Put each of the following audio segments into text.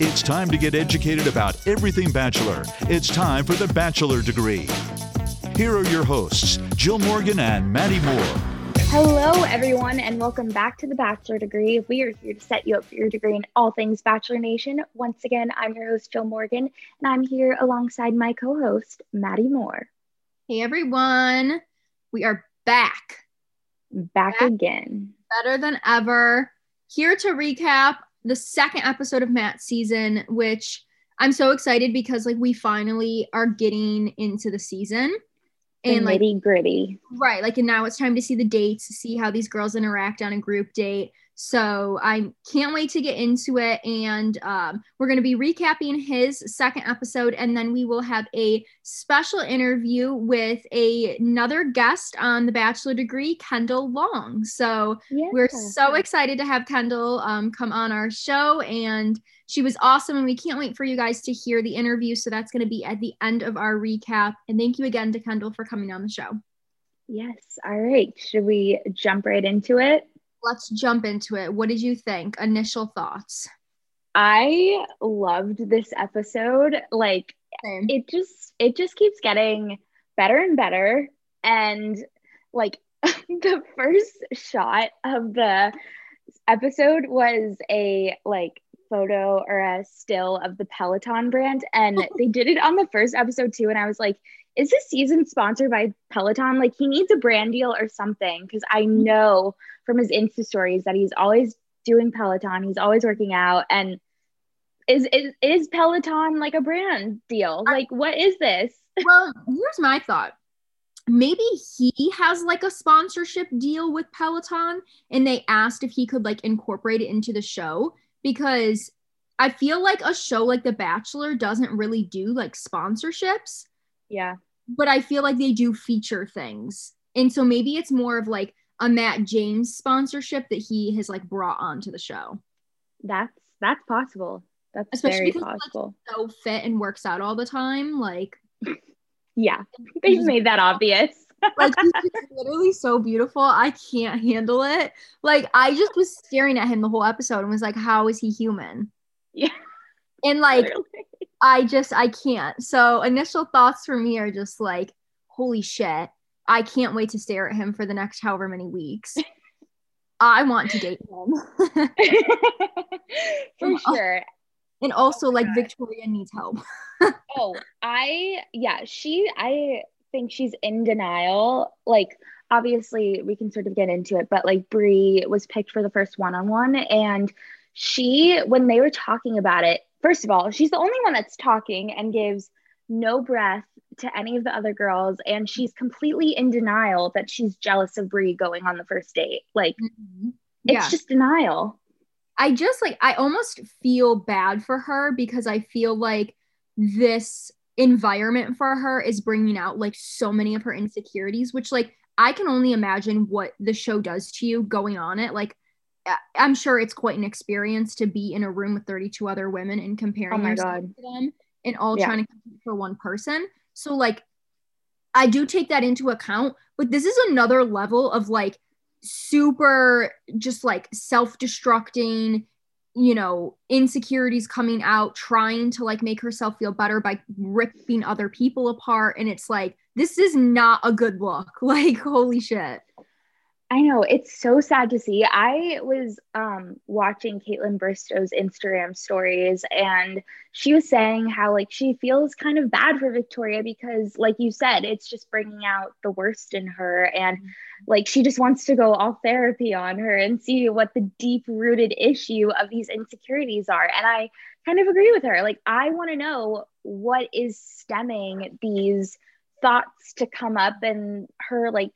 It's time to get educated about everything Bachelor. It's time for the Bachelor degree. Here are your hosts, Jill Morgan and Maddie Moore. Hello, everyone, and welcome back to the Bachelor Degree. We are here to set you up for your degree in all things Bachelor Nation. Once again, I'm your host, Jill Morgan, and I'm here alongside my co host, Maddie Moore. Hey, everyone. We are back. Back, back again. Better than ever. Here to recap the second episode of Matt's season, which I'm so excited because, like, we finally are getting into the season and like gritty. Right. Like, and now it's time to see the dates, see how these girls interact on a group date. So I can't wait to get into it. And um, we're going to be recapping his second episode. And then we will have a special interview with a, another guest on the bachelor degree, Kendall Long. So yeah. we're so excited to have Kendall um, come on our show. And she was awesome. And we can't wait for you guys to hear the interview. So that's going to be at the end of our recap. And thank you again to Kendall for coming on the show. Yes. All right. Should we jump right into it? Let's jump into it. What did you think? Initial thoughts. I loved this episode. Like Same. it just it just keeps getting better and better and like the first shot of the episode was a like photo or a still of the Peloton brand and they did it on the first episode too and I was like is this season sponsored by Peloton? Like he needs a brand deal or something because I mm-hmm. know from his Insta stories that he's always doing Peloton. He's always working out. And is is, is Peloton like a brand deal? Like what is this? Well, here's my thought. Maybe he has like a sponsorship deal with Peloton and they asked if he could like incorporate it into the show because I feel like a show like The Bachelor doesn't really do like sponsorships. Yeah. But I feel like they do feature things. And so maybe it's more of like a Matt James sponsorship that he has like brought onto the show. That's that's possible. That's Especially very because possible. Like, so fit and works out all the time. Like yeah, They've made that obvious. like he's literally so beautiful. I can't handle it. Like I just was staring at him the whole episode and was like, how is he human? Yeah. And like Literally. I just I can't. So initial thoughts for me are just like, holy shit. I can't wait to stare at him for the next however many weeks. I want to date him. for sure. And also, oh like God. Victoria needs help. oh, I yeah, she I think she's in denial. Like, obviously, we can sort of get into it, but like Bri was picked for the first one-on-one, and she when they were talking about it, first of all, she's the only one that's talking and gives no breath to any of the other girls. And she's completely in denial that she's jealous of Bri going on the first date. Like, mm-hmm. yeah. it's just denial. I just like, I almost feel bad for her because I feel like this environment for her is bringing out like so many of her insecurities, which, like, I can only imagine what the show does to you going on it. Like, I'm sure it's quite an experience to be in a room with 32 other women and oh comparing oh yourself God. to them and all yeah. trying to compete for one person. So like I do take that into account, but this is another level of like super just like self-destructing, you know, insecurities coming out, trying to like make herself feel better by ripping other people apart and it's like this is not a good look. Like holy shit. I know it's so sad to see. I was um, watching Kaitlyn Bristowe's Instagram stories, and she was saying how like she feels kind of bad for Victoria because, like you said, it's just bringing out the worst in her, and like she just wants to go all therapy on her and see what the deep rooted issue of these insecurities are. And I kind of agree with her. Like I want to know what is stemming these thoughts to come up and her like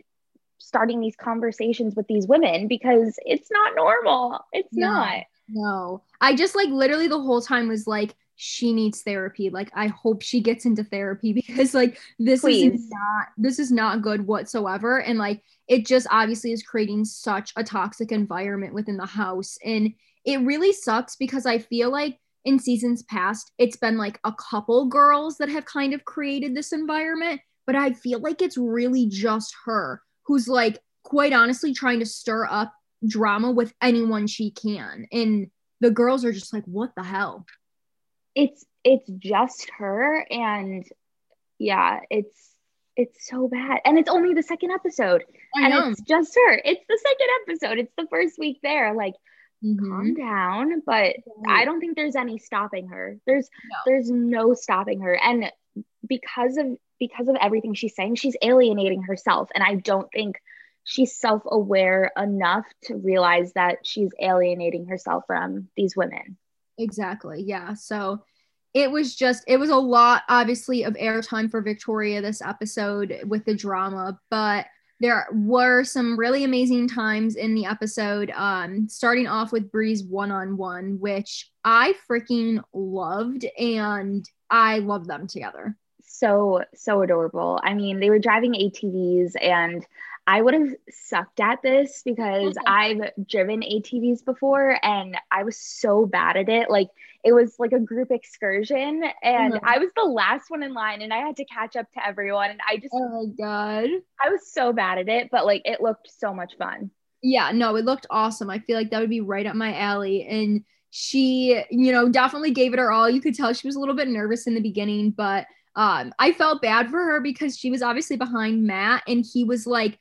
starting these conversations with these women because it's not normal. It's no, not. No. I just like literally the whole time was like, she needs therapy. Like I hope she gets into therapy because like this Please. is not this is not good whatsoever. And like it just obviously is creating such a toxic environment within the house. And it really sucks because I feel like in seasons past, it's been like a couple girls that have kind of created this environment, but I feel like it's really just her who's like quite honestly trying to stir up drama with anyone she can. And the girls are just like, what the hell? it's it's just her and yeah, it's it's so bad. And it's only the second episode. And it's just her. It's the second episode. It's the first week there. Like mm-hmm. calm down. But I don't think there's any stopping her. There's no. there's no stopping her. And because of because of everything she's saying, she's alienating herself. And I don't think she's self-aware enough to realize that she's alienating herself from these women. Exactly. Yeah. So it was just it was a lot obviously of airtime for Victoria this episode with the drama, but there were some really amazing times in the episode um starting off with Bri's one-on-one which I freaking loved and I love them together. So so adorable. I mean, they were driving ATVs and I would have sucked at this because I've driven ATVs before and I was so bad at it. Like it was like a group excursion and mm-hmm. I was the last one in line and I had to catch up to everyone and I just Oh my god. I was so bad at it, but like it looked so much fun. Yeah, no, it looked awesome. I feel like that would be right up my alley and she, you know, definitely gave it her all. You could tell she was a little bit nervous in the beginning, but um I felt bad for her because she was obviously behind Matt and he was like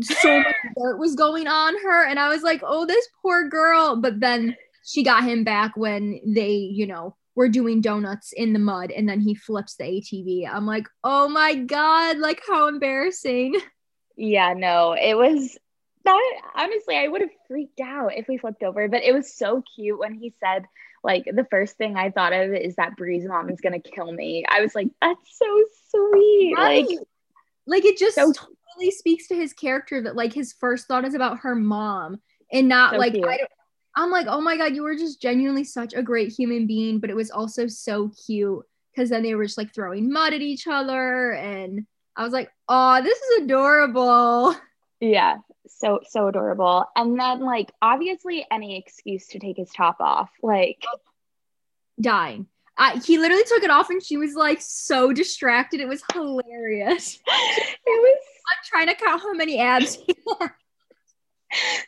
so much dirt was going on her and I was like, "Oh, this poor girl." But then she got him back when they, you know, were doing donuts in the mud and then he flips the ATV. I'm like, oh my God, like how embarrassing. Yeah, no, it was that honestly, I would have freaked out if we flipped over, but it was so cute when he said, like, the first thing I thought of is that Bri's mom is gonna kill me. I was like, that's so sweet. Right. Like, like it just so totally speaks to his character that like his first thought is about her mom and not so like cute. I don't I'm like, oh my God, you were just genuinely such a great human being, but it was also so cute because then they were just like throwing mud at each other. And I was like, oh, this is adorable. Yeah, so, so adorable. And then, like, obviously, any excuse to take his top off, like, oh. dying. I, he literally took it off and she was like so distracted. It was hilarious. it was I'm trying to count how many abs he had.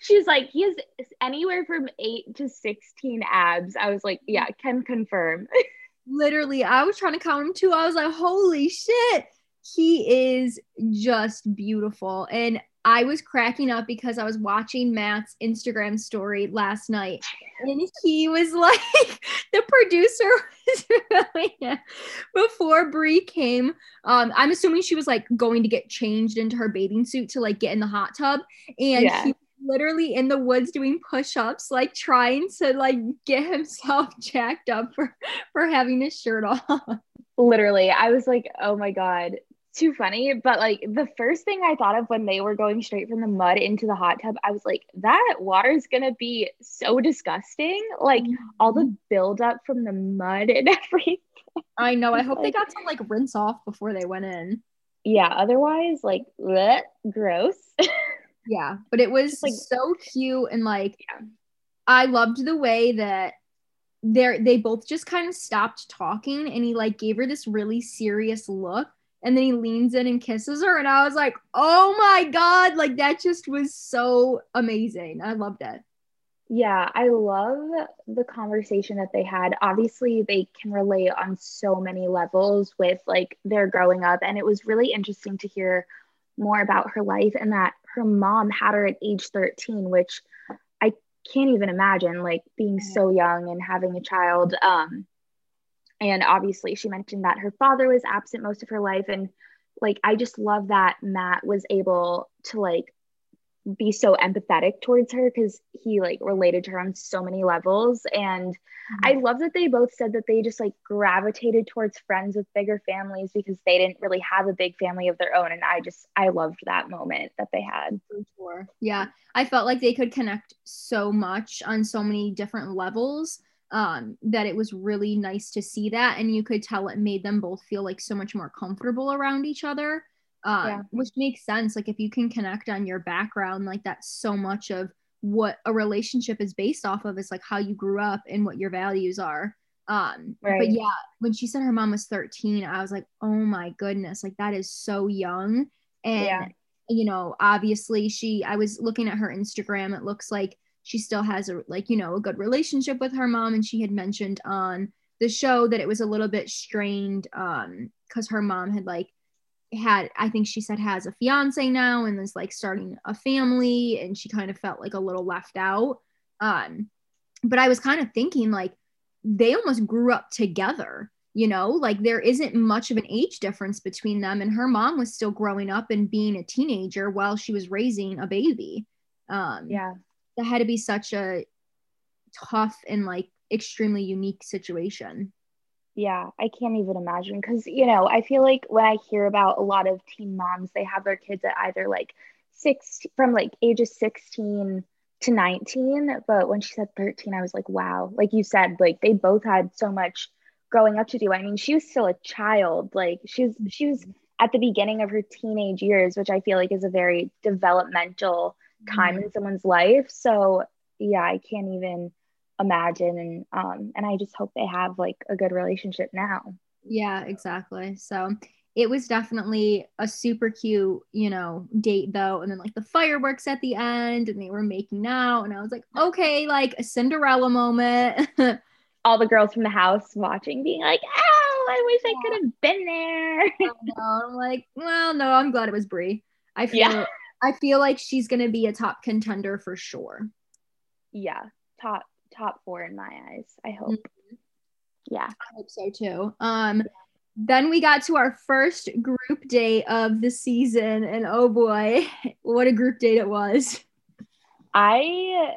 She's like, he has anywhere from eight to 16 abs. I was like, yeah, can confirm. Literally, I was trying to count him too. I was like, holy shit. He is just beautiful. And I was cracking up because I was watching Matt's Instagram story last night. And he was like, the producer was before Bri came. Um, I'm assuming she was like going to get changed into her bathing suit to like get in the hot tub. And yeah. he literally in the woods doing push-ups like trying to like get himself jacked up for for having his shirt off literally i was like oh my god too funny but like the first thing i thought of when they were going straight from the mud into the hot tub i was like that water is gonna be so disgusting like mm-hmm. all the buildup from the mud and everything i know i hope like, they got to like rinse off before they went in yeah otherwise like bleh, gross Yeah, but it was like so cute and like yeah. I loved the way that they they both just kind of stopped talking and he like gave her this really serious look and then he leans in and kisses her and I was like, "Oh my god, like that just was so amazing." I loved it. Yeah, I love the conversation that they had. Obviously, they can relate on so many levels with like their growing up and it was really interesting to hear more about her life and that her mom had her at age 13 which i can't even imagine like being so young and having a child um and obviously she mentioned that her father was absent most of her life. And like i just love that matt was able to like be so empathetic towards her because he like related to her on so many levels. And mm-hmm. i love that they both said that they just like gravitated towards friends with bigger families because they didn't really have a big family of their own. And i just i loved that moment that they had. For sure. Yeah. I felt like they could connect so much on so many different levels um that it was really nice to see that and you could tell it made them both feel like so much more comfortable around each other um, yeah. which makes sense. Like if you can connect on your background, like that's so much of what a relationship is based off of is like how you grew up and what your values are. Um, right. but yeah, when she said her mom was 13, I was like, oh my goodness, like that is so young. And yeah. you know, obviously she I was looking at her Instagram, it looks like she still has a like, you know, a good relationship with her mom. And she had mentioned on the show that it was a little bit strained um because her mom had like had I think she said has a fiance now and is like starting a family and she kind of felt like a little left out. Um but I was kind of thinking like they almost grew up together, you know, like there isn't much of an age difference between them and her mom was still growing up and being a teenager while she was raising a baby. Um yeah. That had to be such a tough and like extremely unique situation. Yeah i can't even imagine because you know i feel like when i hear about a lot of teen moms they have their kids at either like six from like ages 16 to 19 but when she said 13 i was like wow. Like you said like they both had so much growing up to do. I mean she was still a child like she was she was mm-hmm. at the beginning of her teenage years which i feel like is a very developmental time mm-hmm. in someone's life so yeah i can't even imagine and um and I just hope they have like a good relationship now. Yeah, exactly. So it was definitely a super cute, you know, date though. And then like the fireworks at the end and they were making out and I was like, okay, like a Cinderella moment. All the girls from the house watching being like, oh, I wish yeah. I could have been there. I'm like, well, no, I'm glad it was Bri. I feel yeah. I feel like she's gonna be a top contender for sure. Yeah, top top four in my eyes. I hope. Mm-hmm. Yeah. I hope so too. Um then we got to our first group date of the season and oh boy, what a group date it was. I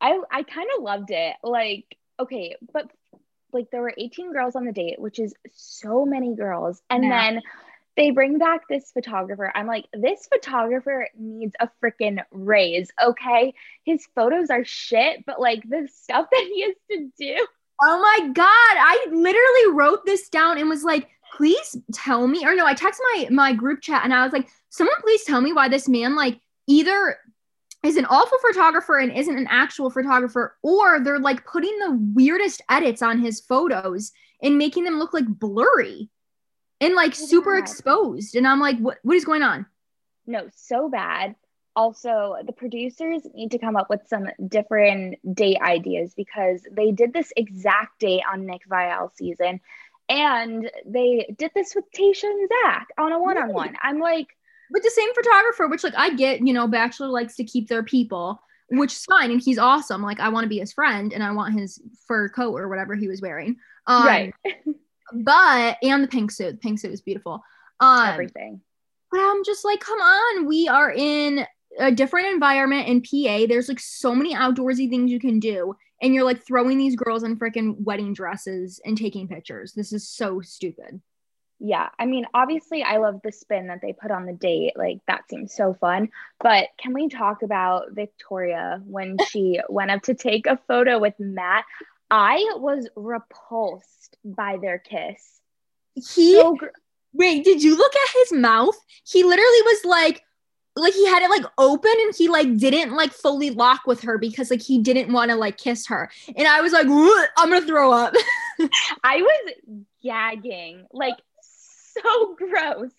I I kind of loved it. Like okay, but like there were 18 girls on the date, which is so many girls. And yeah. then they bring back this photographer. I'm like, this photographer needs a freaking raise, okay? His photos are shit, but like the stuff that he has to do. Oh my God. I literally wrote this down and was like, please tell me, or no, I texted my my group chat and I was like, someone please tell me why this man like either is an awful photographer and isn't an actual photographer, or they're like putting the weirdest edits on his photos and making them look like blurry and like super exposed. And I'm like, what, what is going on? No, so bad. Also, the producers need to come up with some different date ideas because they did this exact date on Nick Viall season. And they did this with Tayshia and Zac on a one on one. I'm like, with the same photographer, which like I get, you know, Bachelor likes to keep their people, which is fine. And he's awesome. Like I want to be his friend and I want his fur coat or whatever he was wearing. Um, right. but and the pink suit. The pink suit was beautiful. Um, Everything. But I'm just like, come on, we are in a different environment in PA. There's like so many outdoorsy things you can do, and you're like throwing these girls in freaking wedding dresses and taking pictures. This is so stupid. Yeah, I mean, obviously, I love the spin that they put on the date. Like that seems so fun. But can we talk about Victoria when she went up to take a photo with Matt? I was repulsed by their kiss. He so gr- wait, did you look at his mouth? He literally was like, like he had it like open and he like didn't like fully lock with her because like he didn't want to like kiss her. And I was like, I'm gonna throw up. I was gagging, like so gross.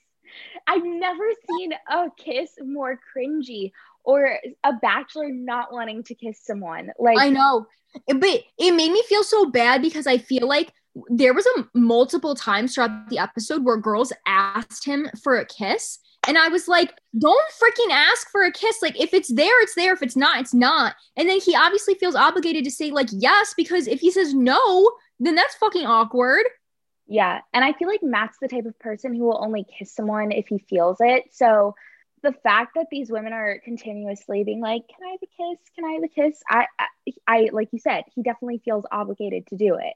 I've never seen a kiss more cringy or a bachelor not wanting to kiss someone. Like I know but it made me feel so bad because I feel like there was a multiple times throughout the episode where girls asked him for a kiss and I was like, don't freaking ask for a kiss. Like, if it's there, it's there. If it's not, it's not. And then he obviously feels obligated to say, like, yes, because if he says no, then that's fucking awkward. Yeah. And I feel like Matt's the type of person who will only kiss someone if he feels it. So the fact that these women are continuously being like, "Can I have a kiss? Can I have a kiss?" I, I, I, like you said, he definitely feels obligated to do it.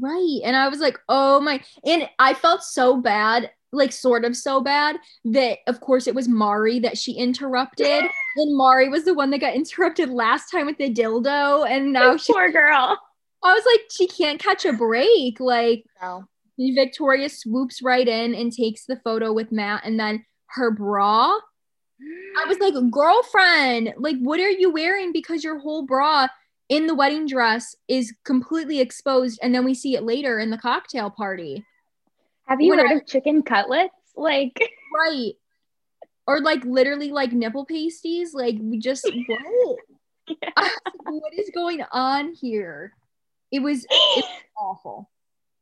Right, and I was like, "Oh my!" And I felt so bad, like sort of so bad that, of course, it was Mari that she interrupted, and Mari was the one that got interrupted last time with the dildo, and now she poor girl. I was like, she can't catch a break. Like, no. Victoria swoops right in and takes the photo with Matt, and then her bra I was like, girlfriend, like, what are you wearing? Because your whole bra in the wedding dress is completely exposed. And then we see it later in the cocktail party. Have you when heard I, of chicken cutlets? Like, right. Or like literally like nipple pasties. Like, we just, what? yeah. what is going on here? It was, it was awful.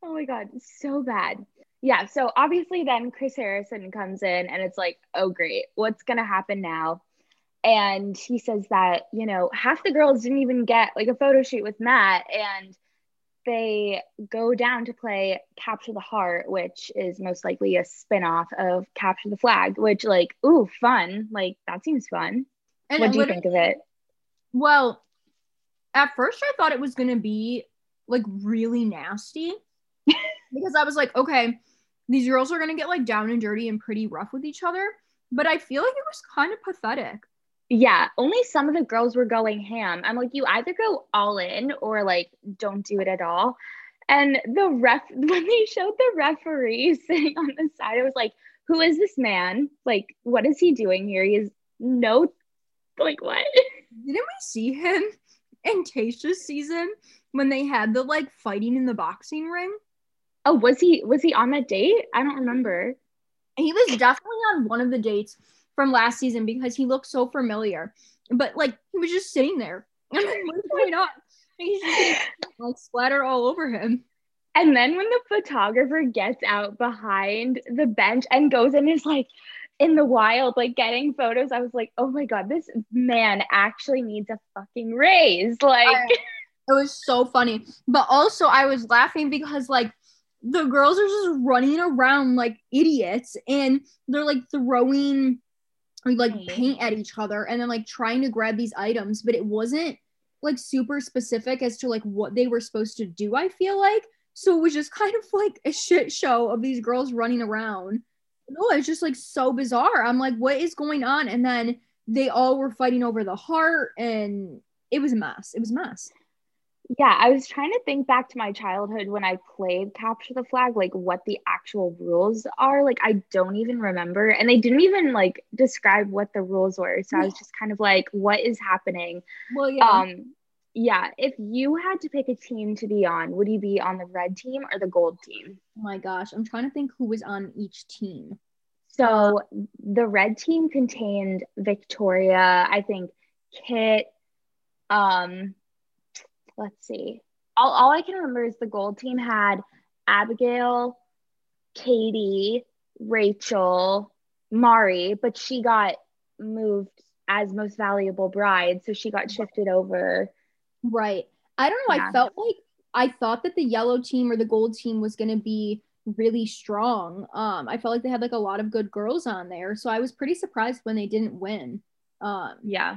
Oh my god, so bad. Yeah, so obviously then Chris Harrison comes in and it's like, oh great, what's gonna happen now? And he says that, you know, half the girls didn't even get like a photo shoot with Matt and they go down to play Capture the Heart, which is most likely a spin-off of Capture the Flag, which like, ooh, fun. Like that seems fun. And what do you think of it? Well, at first I thought it was gonna be like really nasty. because I was like, okay, these girls are gonna get like down and dirty and pretty rough with each other. But I feel like it was kind of pathetic. Yeah, only some of the girls were going ham. I'm like, you either go all in or like don't do it at all. And the ref, when they showed the referee sitting on the side, I was like, who is this man? Like, what is he doing here? He is no, like, what? Didn't we see him in Tayshia's season when they had the like fighting in the boxing ring? Oh, was he was he on that date? I don't remember. He was definitely on one of the dates from last season because he looked so familiar. But like he was just sitting there. I'm like, what's going on? He's just like splatter all over him. And then when the photographer gets out behind the bench and goes and is like in the wild, like getting photos, I was like, oh my god, this man actually needs a fucking raise. Like it was so funny. But also I was laughing because like the girls are just running around like idiots and they're like throwing like paint at each other and then like trying to grab these items but it wasn't like super specific as to like what they were supposed to do i feel like. So it was just kind of like a shit show of these girls running around. No it's just like so bizarre. I'm like what is going on? And then they all were fighting over the heart and it was a mess. It was a mess yeah, I was trying to think back to my childhood when I played Capture the Flag, like what the actual rules are. Like, I don't even remember. And they didn't even like describe what the rules were. So I was just kind of like, what is happening? Well, yeah. Um, yeah, if you had to pick a team to be on, would you be on the red team or the gold team? Oh my gosh, I'm trying to think who was on each team. So the red team contained Victoria, I think Kit, um, let's see. All, all I can remember is the gold team had Abigail, Katie, Rachel, Mari, but she got moved as most valuable bride. So she got shifted over. Right. I don't know. Yeah. I felt like I thought that the yellow team or the gold team was going to be really strong. Um, I felt like they had like a lot of good girls on there. So I was pretty surprised when they didn't win. Um, yeah.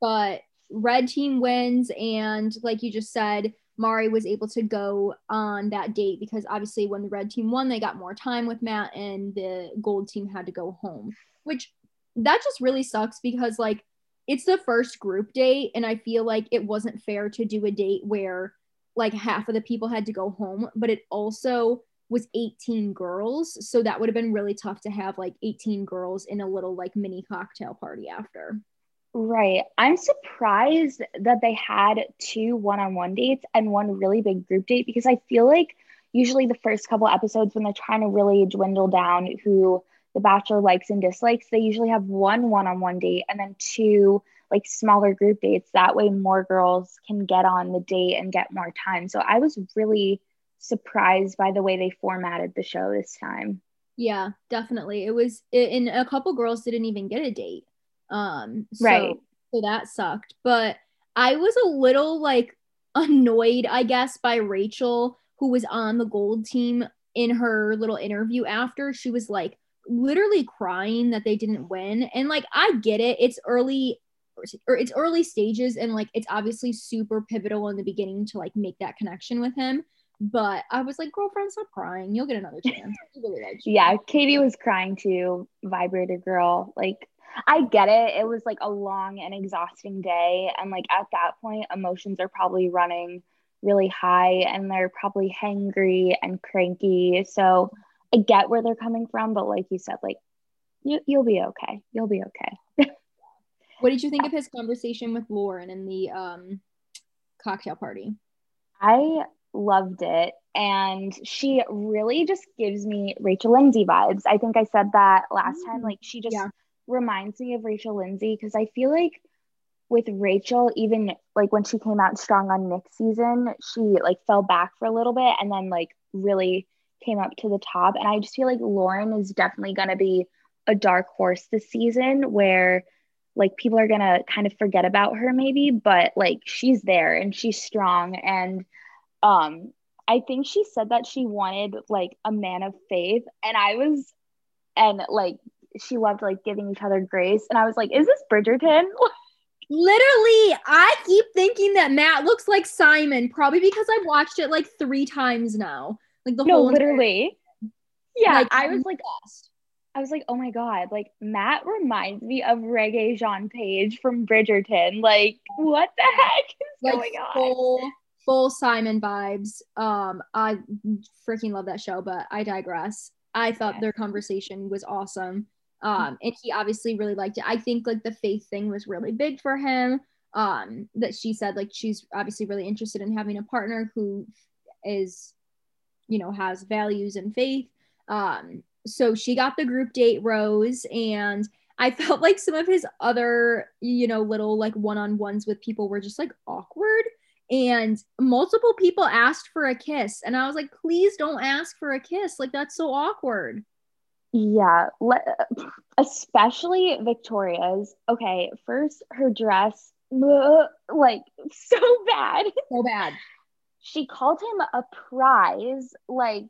But red team wins and like you just said mari was able to go on that date because obviously when the red team won they got more time with matt and the gold team had to go home which that just really sucks because like it's the first group date and i feel like it wasn't fair to do a date where like half of the people had to go home but it also was 18 girls so that would have been really tough to have like 18 girls in a little like mini cocktail party after Right. I'm surprised that they had two one on one dates and one really big group date because I feel like usually the first couple episodes, when they're trying to really dwindle down who the Bachelor likes and dislikes, they usually have one one on one date and then two like smaller group dates. That way, more girls can get on the date and get more time. So I was really surprised by the way they formatted the show this time. Yeah, definitely. It was, and a couple girls didn't even get a date. Um, so, right. So that sucked. But I was a little like annoyed, I guess, by Rachel, who was on the gold team in her little interview after. She was like literally crying that they didn't win. And like, I get it. It's early or it's early stages and like it's obviously super pivotal in the beginning to like make that connection with him but I was like, girlfriend, stop crying. You'll get another chance. Really yeah, Katie was crying too. Vibrator girl. Like I get it. It was like a long and exhausting day. And like at that point, emotions are probably running really high and they're probably hangry and cranky. So I get where they're coming from. But like you said, like you, you'll be okay. You'll be okay. what did you think of his conversation with Lauren in the um, cocktail party? I loved it. And she really just gives me Rachel Lindsay vibes. I think I said that last time. Like she just yeah reminds me of Rachel Lindsay because I feel like with Rachel, even like when she came out strong on Nick's season, she like fell back for a little bit and then like really came up to the top. And I just feel like Lauren is definitely going to be a dark horse this season where like people are going to kind of forget about her maybe, but like she's there and she's strong. And um, I think she said that she wanted like a man of faith. And I was, and like, she loved like giving each other grace. And I was like, is this Bridgerton? Literally, I keep thinking that Matt looks like Simon, probably because I've watched it like three times now. Like the whole, no, whole literally. Yeah, like, I was like, best. I was like, oh my god, like Matt reminds me of Regé-Jean Page from Bridgerton. Like, what the heck is like going on? Full, full Simon vibes. Um, I freaking love that show, but I digress. I thought their conversation was awesome. Um, and he obviously really liked it. I think like the faith thing was really big for him. Um, that she said like she's obviously really interested in having a partner who is, you know, has values and faith. Um, so she got the group date rose and I felt like some of his other, you know, little like one-on-ones with people were just like awkward and multiple people asked for a kiss and I was like, "Please don't ask for a kiss. Like that's so awkward." Yeah, especially Victoria's. Okay, first her dress, like so bad. So bad. She called him a prize. Like,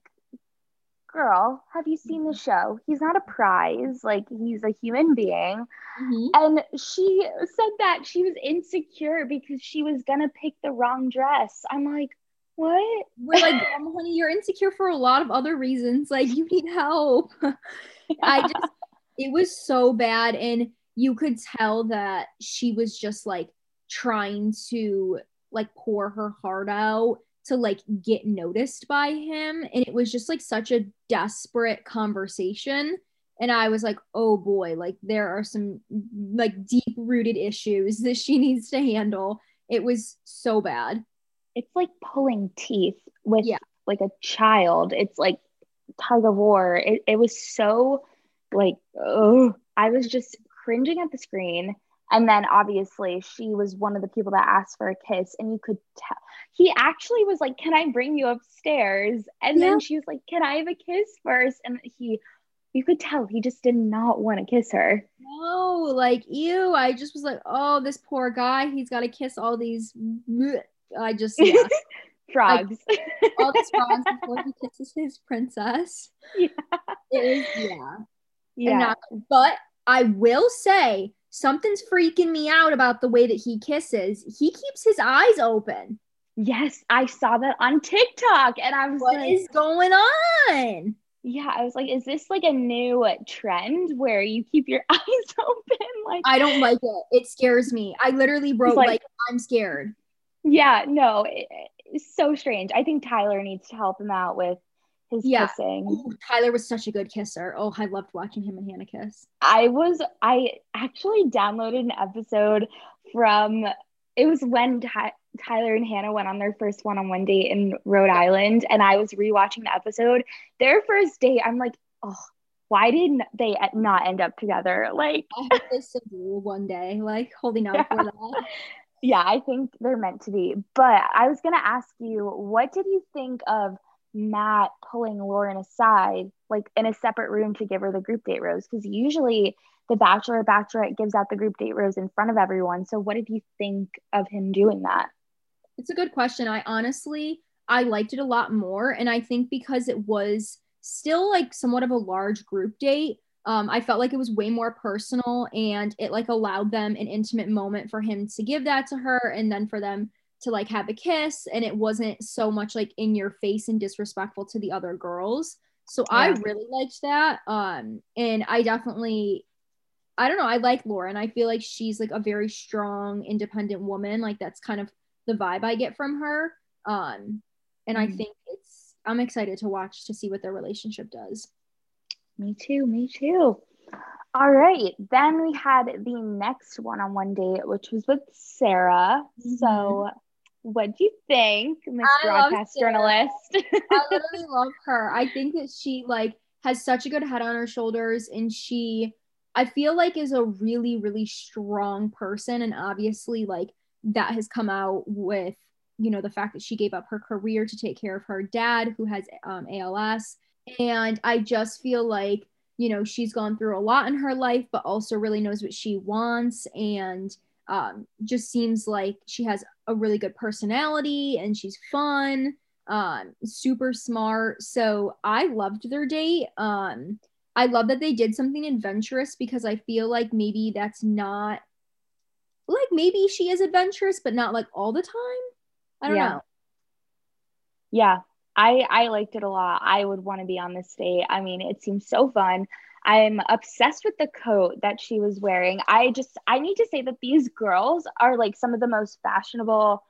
girl, have you seen the show? He's not a prize. Like, he's a human being. Mm-hmm. And she said that she was insecure because she was gonna pick the wrong dress. I'm like, what? We're like, um, honey, you're insecure for a lot of other reasons. Like, you need help. I just, it was so bad. And you could tell that she was just like trying to like pour her heart out to like get noticed by him. And it was just like such a desperate conversation. And I was like, oh boy, like there are some like deep rooted issues that she needs to handle. It was so bad it's like pulling teeth with yeah. like a child. It's like tug of war. It, it was so like, oh, I was just cringing at the screen. And then obviously she was one of the people that asked for a kiss, and you could tell he actually was like, Can I bring you upstairs? And yeah. then she was like, Can I have a kiss first? And he you could tell he just did not want to kiss her. No, like ew. I just was like, oh, this poor guy. He's got to kiss all these I just yeah. frogs. Like, all the frogs before he kisses his princess. Yeah. Is yeah. Yeah. Not, but I will say something's freaking me out about the way that he kisses. He keeps his eyes open. Yes, I saw that on TikTok and I was what like, What is going on? Yeah, I was like, is this like a new trend where you keep your eyes open? Like I don't like it. It scares me. I literally wrote like, like I'm scared. Yeah, no, it, it's so strange. I think Tyler needs to help him out with his yeah. kissing. Ooh, Tyler was such a good kisser. Oh, I loved watching him and Hannah kiss. I was I actually downloaded an episode from it was when Ty- Tyler and Hannah went on their first one-on-one date in Rhode Island and I was rewatching the episode. Their first date, I'm like, "Oh, why didn't they not end up together?" Like I hope they still do one day, like holding out yeah. for that yeah, I think they're meant to be. But I was gonna ask you, what did you think of Matt pulling Lauren aside, like in a separate room to give her the group date rose? Because usually the bachelor bachelorette gives out the group date rose in front of everyone. So what did you think of him doing that? It's a good question. I honestly I liked it a lot more. And I think because it was still like somewhat of a large group date, um, I felt like it was way more personal and it like allowed them an intimate moment for him to give that to her and then for them to like have a kiss and it wasn't so much like in your face and disrespectful to the other girls. So yeah. I really liked that. Um, and I definitely I don't know, I like Lauren. I feel like she's like a very strong, independent woman. Like that's kind of the vibe I get from her. Um, and mm I think it's I'm excited to watch to see what their relationship does. Me too. Me too. All right. Then we had the next one on one date, which was with Sarah. Mm-hmm. So, what do you think, Miss Broadcast Journalist? I literally love her. I think that she like has such a good head on her shoulders, and she, I feel like is a really, really strong person. And obviously, like that has come out with, you know, the fact that she gave up her career to take care of her dad who has um, ALS. And I just feel like, you know, she's gone through a lot in her life, but also really knows what she wants and um, just seems like she has a really good personality and she's fun, um, super smart. So I loved their date. Um, I love that they did something adventurous because I feel like maybe that's not like maybe she is adventurous, but not like all the time. I don't yeah. know. Yeah, I I liked it a lot. I would want to be on this date. I mean, it seems so fun. I'm obsessed with the coat that she was wearing. I just I need to say that these girls are like some of the most fashionable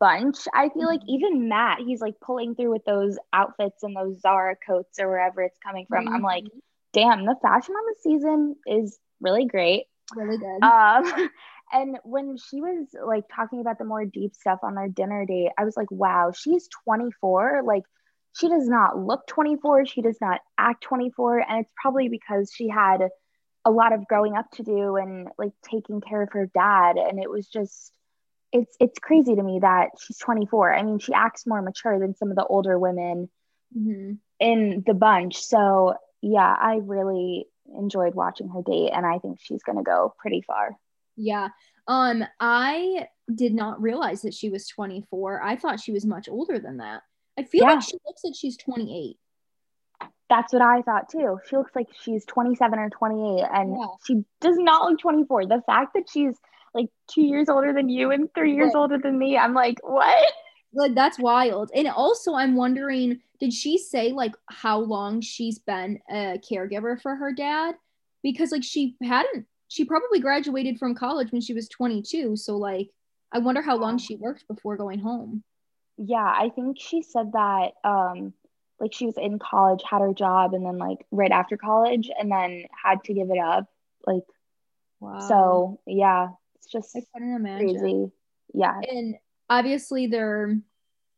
bunch. I feel like mm-hmm. even Matt, he's like pulling through with those outfits and those Zara coats or wherever it's coming from. Mm-hmm. I'm like, mm-hmm damn, the fashion on the season is really great. Really good. Um, and when she was like talking about the more deep stuff on their dinner date, I was like, wow, she's 24. Like, she does not look 24. She does not act 24. And it's probably because she had a lot of growing up to do and like taking care of her dad. And it was just, it's it's crazy to me that she's 24. I mean, she acts more mature than some of the older women mm-hmm. in the bunch. So yeah, I really enjoyed watching her date and I think she's going to go pretty far. Yeah. Um I did not realize that she was 24. I thought she was much older than that. I feel yeah. like she looks like she's 28. That's what I thought too. She looks like she's 27 or 28 and yeah. she does not look 24. The fact that she's like 2 years older than you and 3 years older than me, I'm like, "What?" Like that's wild. And also I'm wondering did she say like how long she's been a caregiver for her dad? Because like she hadn't she probably graduated from college when she was 22, so like I wonder how long she worked before going home. Yeah, I think she said that um like she was in college, had her job and then like right after college and then had to give it up. Like wow. So, yeah, it's just I couldn't imagine. crazy. Yeah. And obviously their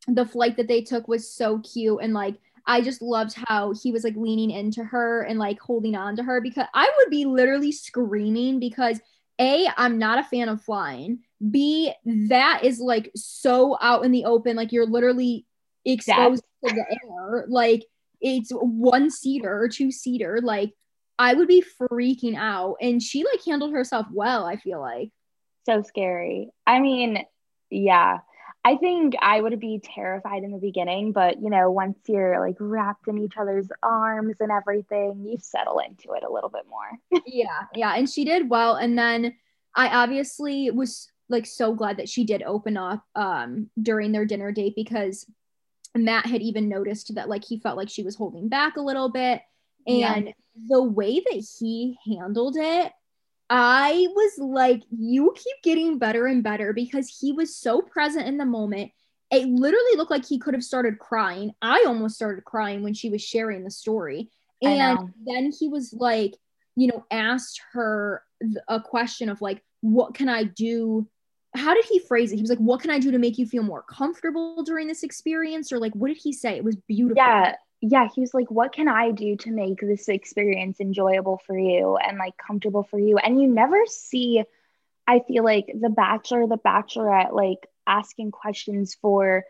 the flight that they took was so cute and like I just loved how he was like leaning into her and like holding on to her because I would be literally screaming because A, I'm not a fan of flying. B, that is like so out in the open. Like you're literally exposed to the air. Like it's one seater or two seater. Like I would be freaking out. And she like handled herself well, I feel like. So scary. I mean, yeah. I think I would be terrified in the beginning, but you know, once you're like wrapped in each other's arms and everything, you settle into it a little bit more. yeah, yeah. And she did well. And then I obviously was like so glad that she did open up um during their dinner date because Matt had even noticed that like he felt like she was holding back a little bit. And yeah. the way that he handled it I was like, you keep getting better and better because he was so present in the moment. It literally looked like he could have started crying. I almost started crying when she was sharing the story. And then he was like, you know, asked her a question of like, what can I do? How did he phrase it? He was like, what can I do to make you feel more comfortable during this experience? Or like, what did he say? It was beautiful. Yeah yeah, he was like, What can I do to make this experience enjoyable for you and like comfortable for you? And you never see, I feel like, the bachelor, the bachelorette, like asking questions for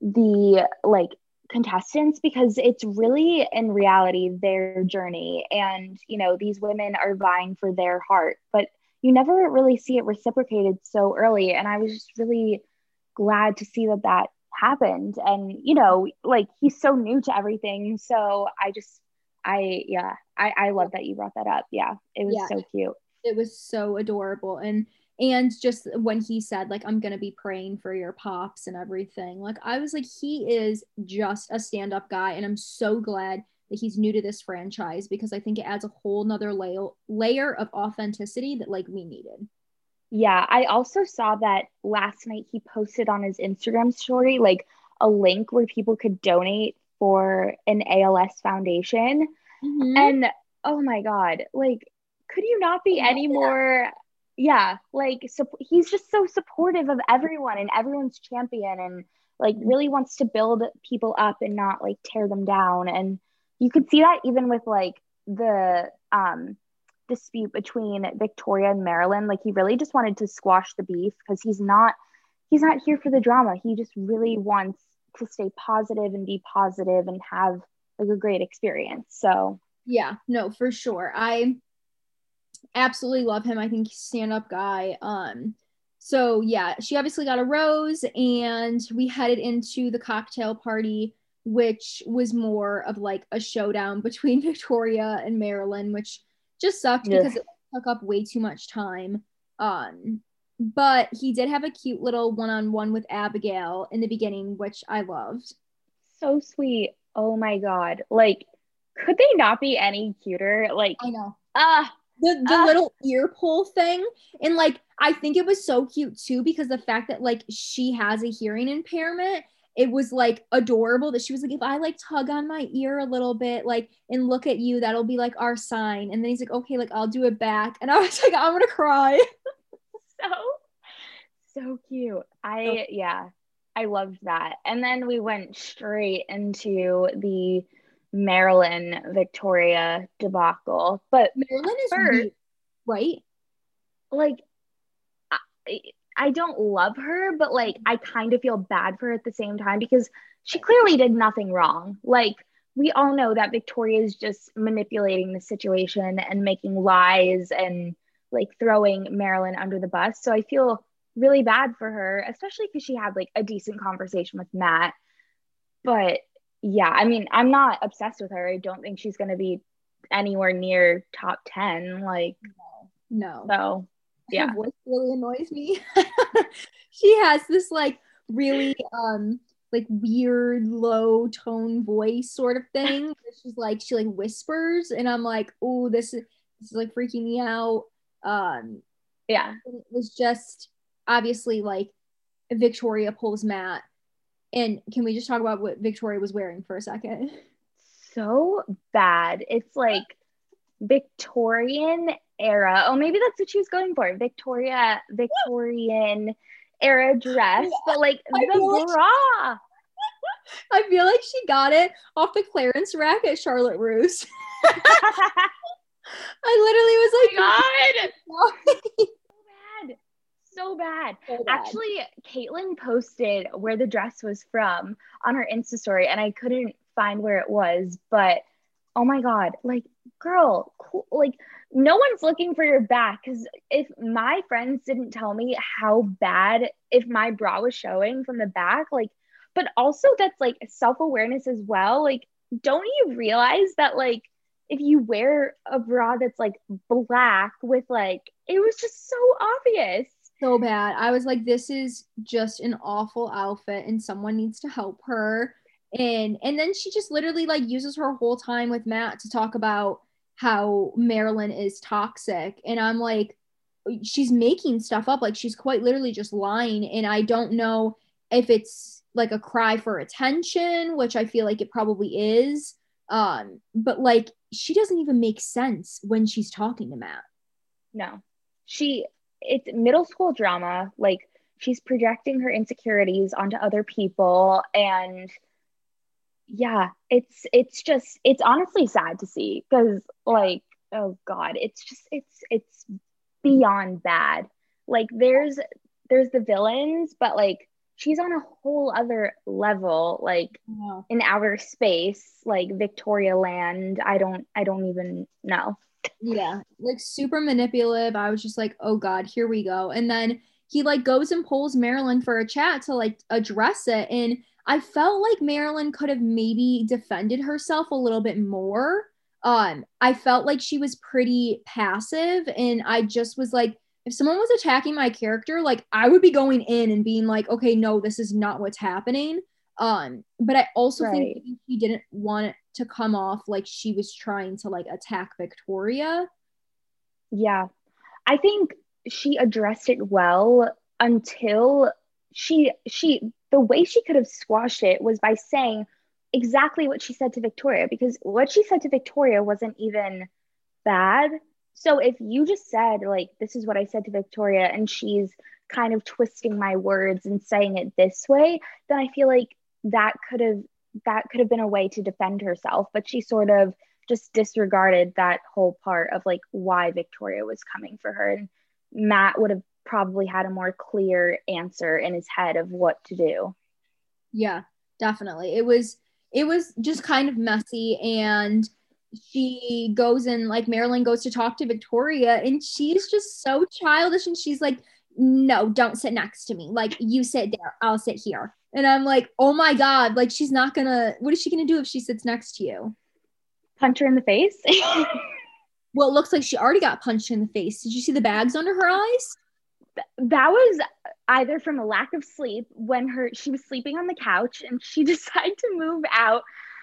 the like contestants because it's really in reality their journey. And, you know, these women are vying for their heart, but you never really see it reciprocated so early. And I was just really glad to see that that happened. And you know like he's so new to everything. So i just i yeah i i love that you brought that up. Yeah it was yeah, so cute. It was so adorable. And and just when he said like i'm gonna be praying for your pops and everything like i was like he is just a stand-up guy. And i'm so glad that he's new to this franchise because i think it adds a whole nother layer layer of authenticity that like we needed yeah, I also saw that last night he posted on his Instagram story like a link where people could donate for an ALS foundation. Mm-hmm. And oh my God, like, could you not be any more? Yeah, like, so he's just so supportive of everyone and everyone's champion and like really wants to build people up and not like tear them down. And you could see that even with like the, um, dispute between Victoria and Marylynn. Like he really just wanted to squash the beef because he's not he's not here for the drama. He just really wants to stay positive and be positive and have like a great experience. So yeah, no, for sure. I absolutely love him. I think he's a stand up guy. Um, so yeah, she obviously got a rose, and we headed into the cocktail party, which was more of like a showdown between Victoria and Marylynn, which just sucked yeah. because it took up way too much time. Um, but he did have a cute little one-on-one with Abigail in the beginning, which I loved. So sweet. Oh my god. Like, could they not be any cuter? Like I know. Ah, uh, the the uh, little ear pull thing and like i think it was so cute too because the fact that like she has a hearing impairment it was like adorable that she was like if i like tug on my ear a little bit like and look at you that'll be like our sign. And then he's like okay like i'll do it back. And i was like i'm gonna cry. So so cute. I yeah i loved that. And then we went straight into the Marylynn Victoria debacle. But Marylynn is first, right? Like, I, I don't love her, but like, I kind of feel bad for her at the same time because she clearly did nothing wrong. Like, we all know that Victoria is just manipulating the situation and making lies and like throwing Marylynn under the bus. So I feel really bad for her, especially because she had like a decent conversation with Matt. But yeah, I mean, I'm not obsessed with her. I don't think she's going to be anywhere near top 10. Like, no. no. So, yeah. Her voice really annoys me. she has this like really, um, like weird low tone voice sort of thing. She's like, she like whispers, and I'm like, oh, this is, this is like freaking me out. Um, yeah. It was just obviously like Victoria pulls Matt and can we just talk about what Victoria was wearing for a second? So bad. It's like Victorian era. Oh, maybe that's what she was going for. Victoria, Victorian era dress, yeah. but like I the bra. Like I feel like she got it off the clearance rack at Charlotte Russe. I literally was oh like, oh God so bad. so bad. Actually, Kaitlyn posted where the dress was from on her Insta story, and I couldn't find where it was. But oh my god, like girl, cool, like no one's looking for your back because if my friends didn't tell me how bad if my bra was showing from the back, like, but also that's like self awareness as well. Like, don't you realize that like if you wear a bra that's like black with like it was just so obvious so bad. I was like, this is just an awful outfit and someone needs to help her. And and then she just literally like uses her whole time with Matt to talk about how Marylynn is toxic. And I'm like, she's making stuff up. Like she's quite literally just lying. And I don't know if it's like a cry for attention, which I feel like it probably is. Um, but like she doesn't even make sense when she's talking to Matt. No. She it's middle school drama. Like she's projecting her insecurities onto other people and yeah, it's it's just it's honestly sad to see because like oh god, it's just it's it's beyond bad. Like there's there's the villains, but like she's on a whole other level like yeah. in outer space like victoria land i don't i don't even know yeah, like super manipulative. I was just like, oh God, here we go. And then he like goes and pulls Marylynn for a chat to like address it. And I felt like Marylynn could have maybe defended herself a little bit more. Um, I felt like she was pretty passive, and I just was like, if someone was attacking my character, like I would be going in and being like, okay, no, this is not what's happening. Um, but I also right. think he didn't want to come off like she was trying to like attack Victoria. Yeah. I think she addressed it well until she she the way she could have squashed it was by saying exactly what she said to Victoria because what she said to Victoria wasn't even bad. So if you just said like this is what I said to Victoria and she's kind of twisting my words and saying it this way, then I feel like that could have that could have been a way to defend herself, but she sort of just disregarded that whole part of like why Victoria was coming for her. And Matt would have probably had a more clear answer in his head of what to do. Yeah, definitely. It was it was just kind of messy and she goes and like Marylynn goes to talk to Victoria and she's just so childish and she's like no, don't sit next to me. Like you sit there, I'll sit here. And I'm like, "Oh my god, like she's not going to what is she going to do if she sits next to you?" Punch her in the face? well, it looks like she already got punched in the face. Did you see the bags under her eyes? That was either from a lack of sleep when her she was sleeping on the couch and she decided to move out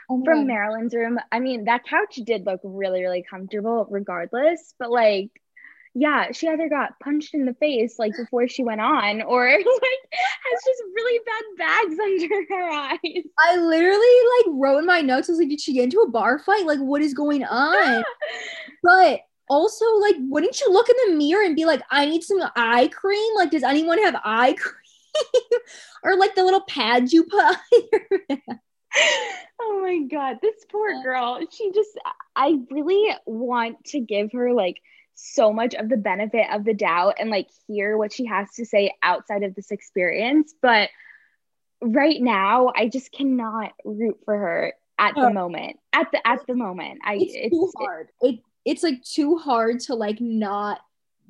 oh from God. Marylynn's room. I mean, that couch did look really, really comfortable regardless, but like yeah, she either got punched in the face like before she went on, or like has just really bad bags under her eyes. I literally like wrote in my notes, I was like, did she get into a bar fight? Like, what is going on? but also like wouldn't you look in the mirror and be like i need some eye cream? Like does anyone have eye cream? Or like the little pads you put on your oh my god this poor girl she just i really want to give her like so much of the benefit of the doubt and like hear what she has to say outside of this experience but right now i just cannot root for her at the oh. moment at the at the moment. I it's, it's too hard. It, it's like too hard to like not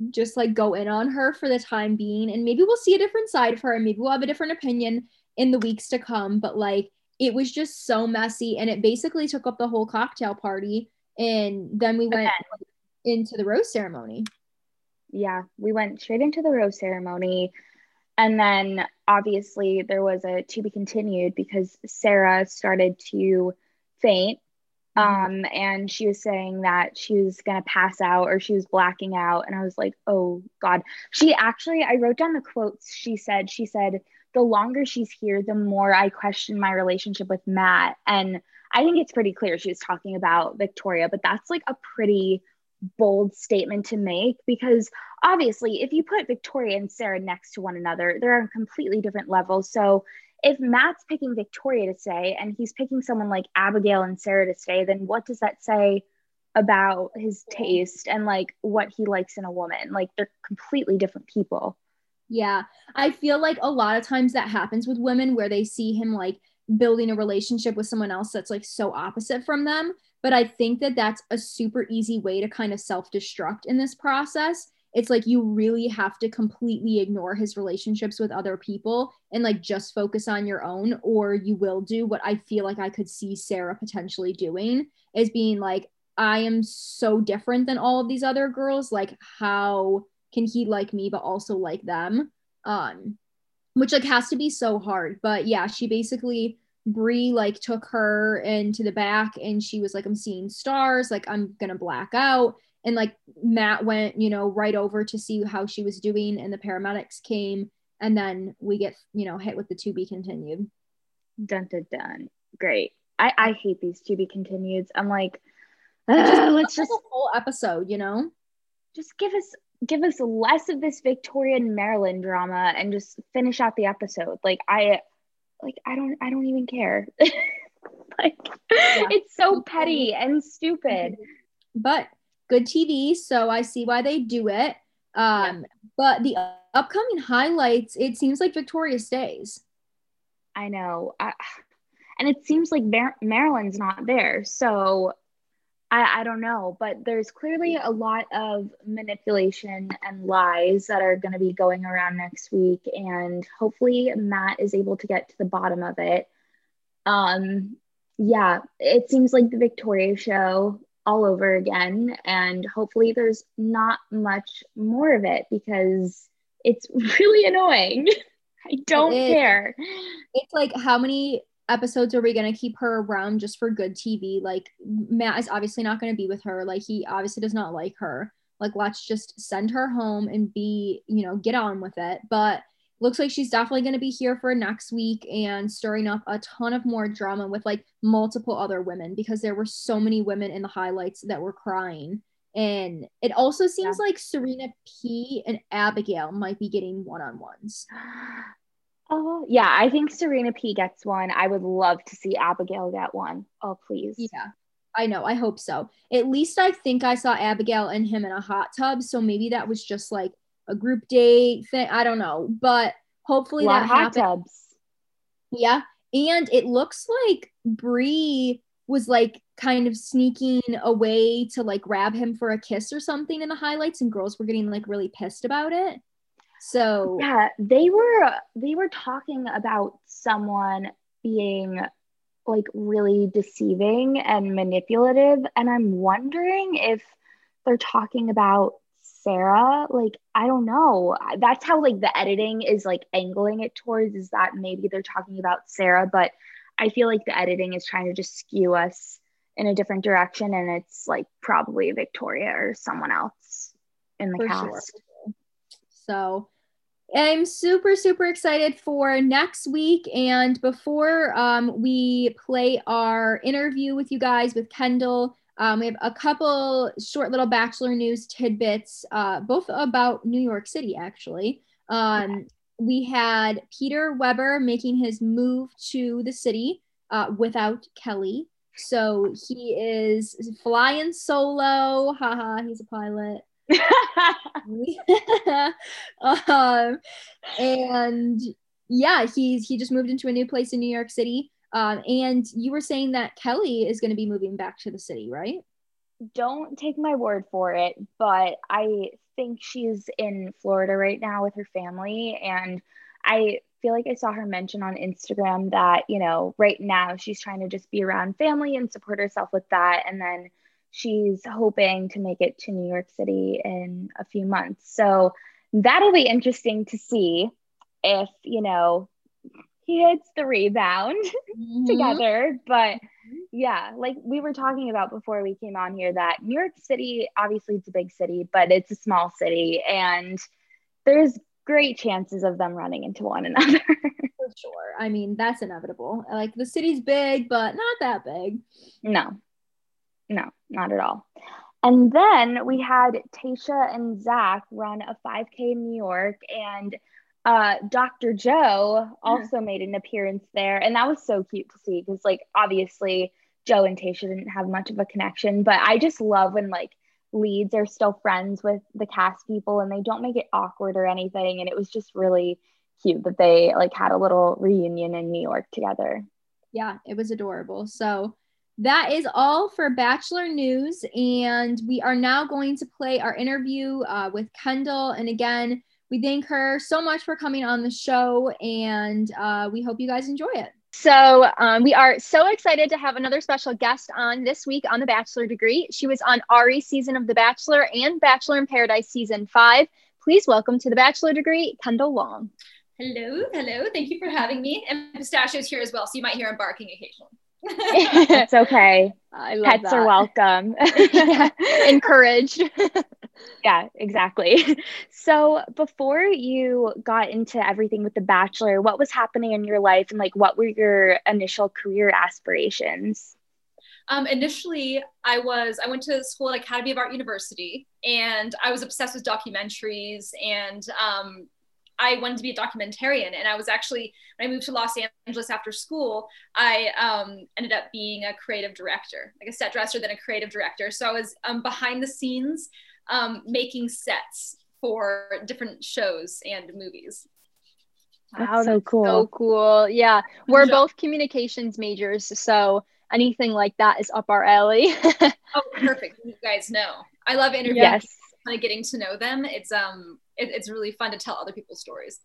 just like go in on her for the time being and maybe we'll see a different side of her and maybe we'll have a different opinion in the weeks to come but like it was just so messy and it basically took up the whole cocktail party and then we went okay. into the rose ceremony yeah we went straight into the rose ceremony and then obviously there was a to be continued because sarah started to faint. Um and she was saying that she was going to pass out or she was blacking out and i was like oh god. She actually i wrote down the quotes she said. She said the longer she's here the more i question my relationship with matt. And i think it's pretty clear she was talking about victoria but that's like a pretty bold statement to make because obviously if you put victoria and sarah next to one another they're on completely different levels so if Matt's picking Victoria to stay and he's picking someone like Abigail and Sarah to stay, then what does that say about his taste and like what he likes in a woman? Like they're completely different people. Yeah. I feel like a lot of times that happens with women where they see him like building a relationship with someone else that's like so opposite from them. But I think that that's a super easy way to kind of self destruct in this process. It's like you really have to completely ignore his relationships with other people and like just focus on your own or you will do what i feel like i could see sarah potentially doing is being like i am so different than all of these other girls. Like how can he like me but also like them? Um which like has to be so hard. But yeah she basically Bri like took her into the back and she was like, I'm seeing stars, like I'm gonna black out and like Matt went, you know, right over to see how she was doing, and the paramedics came, and then we get, you know, hit with the to be continued. Dun dun dun. Great. I I hate these to be continueds. I'm like, just, let's just a whole episode, you know, just give us give us less of this Victorian Marylynn drama and just finish out the episode. Like I, like I don't I don't even care. like yeah. it's so petty and stupid. But good TV, so I see why they do it. Um, yeah. But the upcoming highlights, it seems like Victoria stays. I know. I, and it seems like Mar- Marylynn's not there. So I, I don't know. But there's clearly a lot of manipulation and lies that are going to be going around next week. And hopefully Matt is able to get to the bottom of it. Um, yeah, it seems like the Victoria show all over again. And hopefully, there's not much more of it because it's really annoying. I don't it care. It's like, how many episodes are we going to keep her around just for good TV? Like, Matt is obviously not going to be with her. Like, he obviously does not like her. Like, let's just send her home and be, you know, get on with it. But looks like she's definitely going to be here for next week and stirring up a ton of more drama with like multiple other women because there were so many women in the highlights that were crying. And it also seems yeah. like Serena P and Abigail might be getting one on ones. Oh, yeah. I think Serena P gets one. I would love to see Abigail get one. Oh, please. Yeah. I know. I hope so. At least I think I saw Abigail and him in a hot tub. So maybe that was just like a group date thing. I don't know, but hopefully that hot happened. tubs. Yeah, and it looks like Bri was like kind of sneaking away to like grab him for a kiss or something in the highlights, and girls were getting like really pissed about it. So yeah, they were they were talking about someone being like really deceiving and manipulative, and I'm wondering if they're talking about Sarah, like I don't know. That's how like the editing is like angling it towards is that maybe they're talking about Sarah, but I feel like the editing is trying to just skew us in a different direction and it's like probably Victoria or someone else in the for cast. Sure. So I'm super, super excited for next week. And before um, we play our interview with you guys with Kendall, um, we have a couple short little Bachelor news tidbits, uh, both about New York City, actually. Um, we had Peter Weber making his move to the city uh, without Kelley. So he is flying solo. Haha, he's a pilot. um, and yeah, he's he just moved into a new place in New York City. Um, and you were saying that Kelley is going to be moving back to the city, right? Don't take my word for it, but I think she's in Florida right now with her family. And I feel like I saw her mention on Instagram that, you know, right now she's trying to just be around family and support herself with that. And then she's hoping to make it to New York City in a few months. So that'll be interesting to see if, you know, he hits the rebound mm-hmm. together. But mm-hmm. yeah, like we were talking about before we came on here, that New York City, obviously, it's a big city, but it's a small city. And there's great chances of them running into one another. For sure. I mean, that's inevitable. Like the city's big, but not that big. No, no, not at all. And then we had Tayshia and Zac run a 5K in New York, and uh, Dr. Joe also made an appearance there, and that was so cute to see because, like, obviously Joe and Tayshia didn't have much of a connection, but I just love when like leads are still friends with the cast people and they don't make it awkward or anything. And it was just really cute that they like had a little reunion in New York together. Yeah, it was adorable. So that is all for Bachelor News, and we are now going to play our interview uh, with Kendall. And again we thank her so much for coming on the show, and uh, we hope you guys enjoy it. So, um, we are so excited to have another special guest on this week on The Bachelor Degree. She was on Arie's season of The Bachelor and Bachelor in Paradise season five. Please welcome to The Bachelor Degree, Kendall Long. Hello, hello. Thank you for having me. And Pistachio's here as well, so you might hear him barking occasionally. It's okay. I love Pets that. are welcome. Encouraged. yeah, exactly. So, before you got into everything with The Bachelor, what was happening in your life and like what were your initial career aspirations? Um, initially, I was I went to school at Academy of Art University, and I was obsessed with documentaries and um, I wanted to be a documentarian. And I was actually, when I moved to Los Angeles after school, I um, ended up being a creative director, like a set dresser, then a creative director. So I was um, behind the scenes um, making sets for different shows and movies. Wow, that's so cool. So cool. Yeah. We're both communications majors. So anything like that is up our alley. oh, perfect. You guys know. I love interviewing yes. kind of getting to know them. It's um it, it's really fun to tell other people's stories.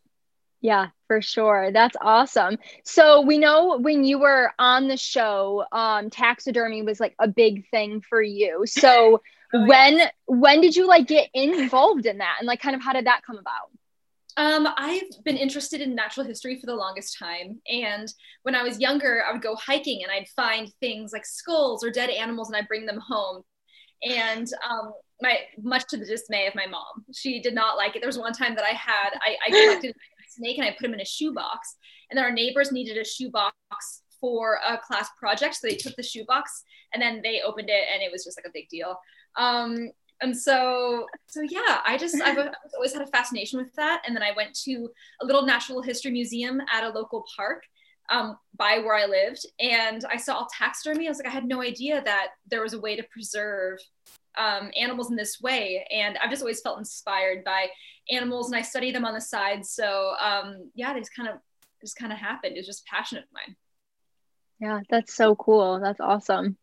Yeah, for sure. That's awesome. So we know when you were on the show, um, taxidermy was like a big thing for you. So oh, when when did you like get involved in that, and like kind of how did that come about? Um, I've been interested in natural history for the longest time. And when I was younger, I would go hiking and I'd find things like skulls or dead animals and I'd bring them home. And um, my much to the dismay of my mom. She did not like it. There was one time that I had I, I collected a snake and I put him in a shoebox, and then our neighbors needed a shoebox for a class project, so they took the shoebox and then they opened it, and it was just like a big deal. Um, and so so yeah, I just I've, I've always had a fascination with that, and then I went to a little natural history museum at a local park. um, by where I lived, and I saw all taxidermy. I was like, I had no idea that there was a way to preserve um, animals in this way, and I've just always felt inspired by animals, and I study them on the side. So um, yeah, they just kind of just kind of happened. It was just passionate of mine. Yeah, that's so cool. That's awesome.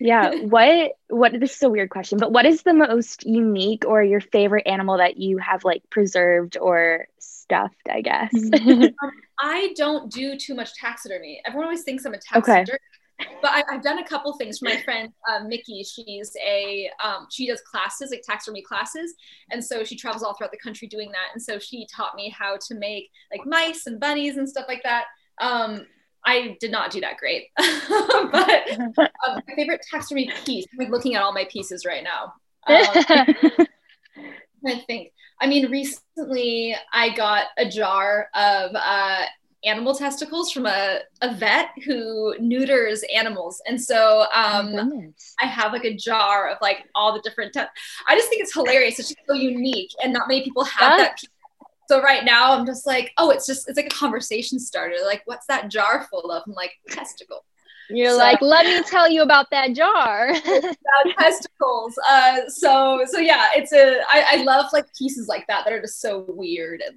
Yeah. what what this is a weird question, but what is the most unique or your favorite animal that you have like preserved or stuffed, I guess? um, I don't do too much taxidermy. Everyone always thinks I'm a taxidermist. Okay. But I, have done a couple things for my friend uh, Mickey. She's a um, she does classes like taxidermy classes, and so she travels all throughout the country doing that. And so she taught me how to make like mice and bunnies and stuff like that. Um, I did not do that great. but um, my favorite taxidermy piece, I'm looking at all my pieces right now. Um, I think. I mean, recently I got a jar of uh, animal testicles from a, a vet who neuters animals. And so um, oh I have like a jar of like all the different, te- I just think it's hilarious. It's just so unique and not many people have that so right now I'm just like, oh, it's just it's like a conversation starter. Like, what's that jar full of? I'm like, testicle. You're so, like, let me tell you about that jar. about testicles. Uh, so so yeah, it's a I, I love like pieces like that that are just so weird and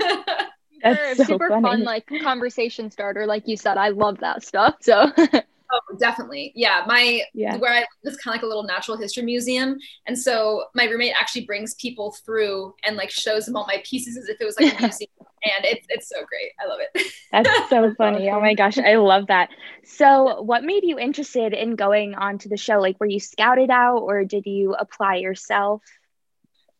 like That's so super funny. fun like conversation starter like you said i love that stuff so Oh, definitely. Yeah. My yeah. where I is kind of like a little natural history museum. And so my roommate actually brings people through and like shows them all my pieces as if it was like a museum. and it's it's so great. I love it. That's so funny. Oh my gosh, I love that. So what made you interested in going on to the show? Like were you scouted out or did you apply yourself?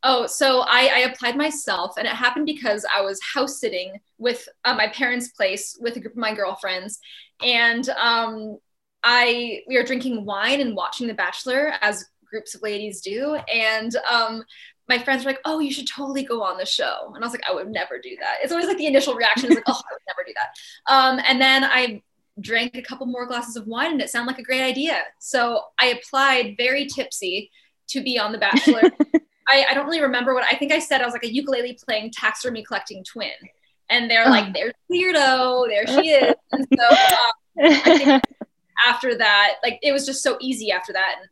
Oh, so I, I, applied myself, and it happened because I was house sitting with uh, my parents' place with a group of my girlfriends, and um, I we were drinking wine and watching The Bachelor as groups of ladies do, and um, my friends were like, "Oh, you should totally go on the show," and I was like, "I would never do that." It's always like the initial reaction is like, "Oh, I would never do that," um, and then I drank a couple more glasses of wine, and it sounded like a great idea. So I applied very tipsy to be on The Bachelor. I, I, don't really remember what I think I said. I was like a ukulele playing tax taxidermy collecting twin, and they're like, oh. "There's weirdo, there she is." And so um, after that, like it was just so easy after that. And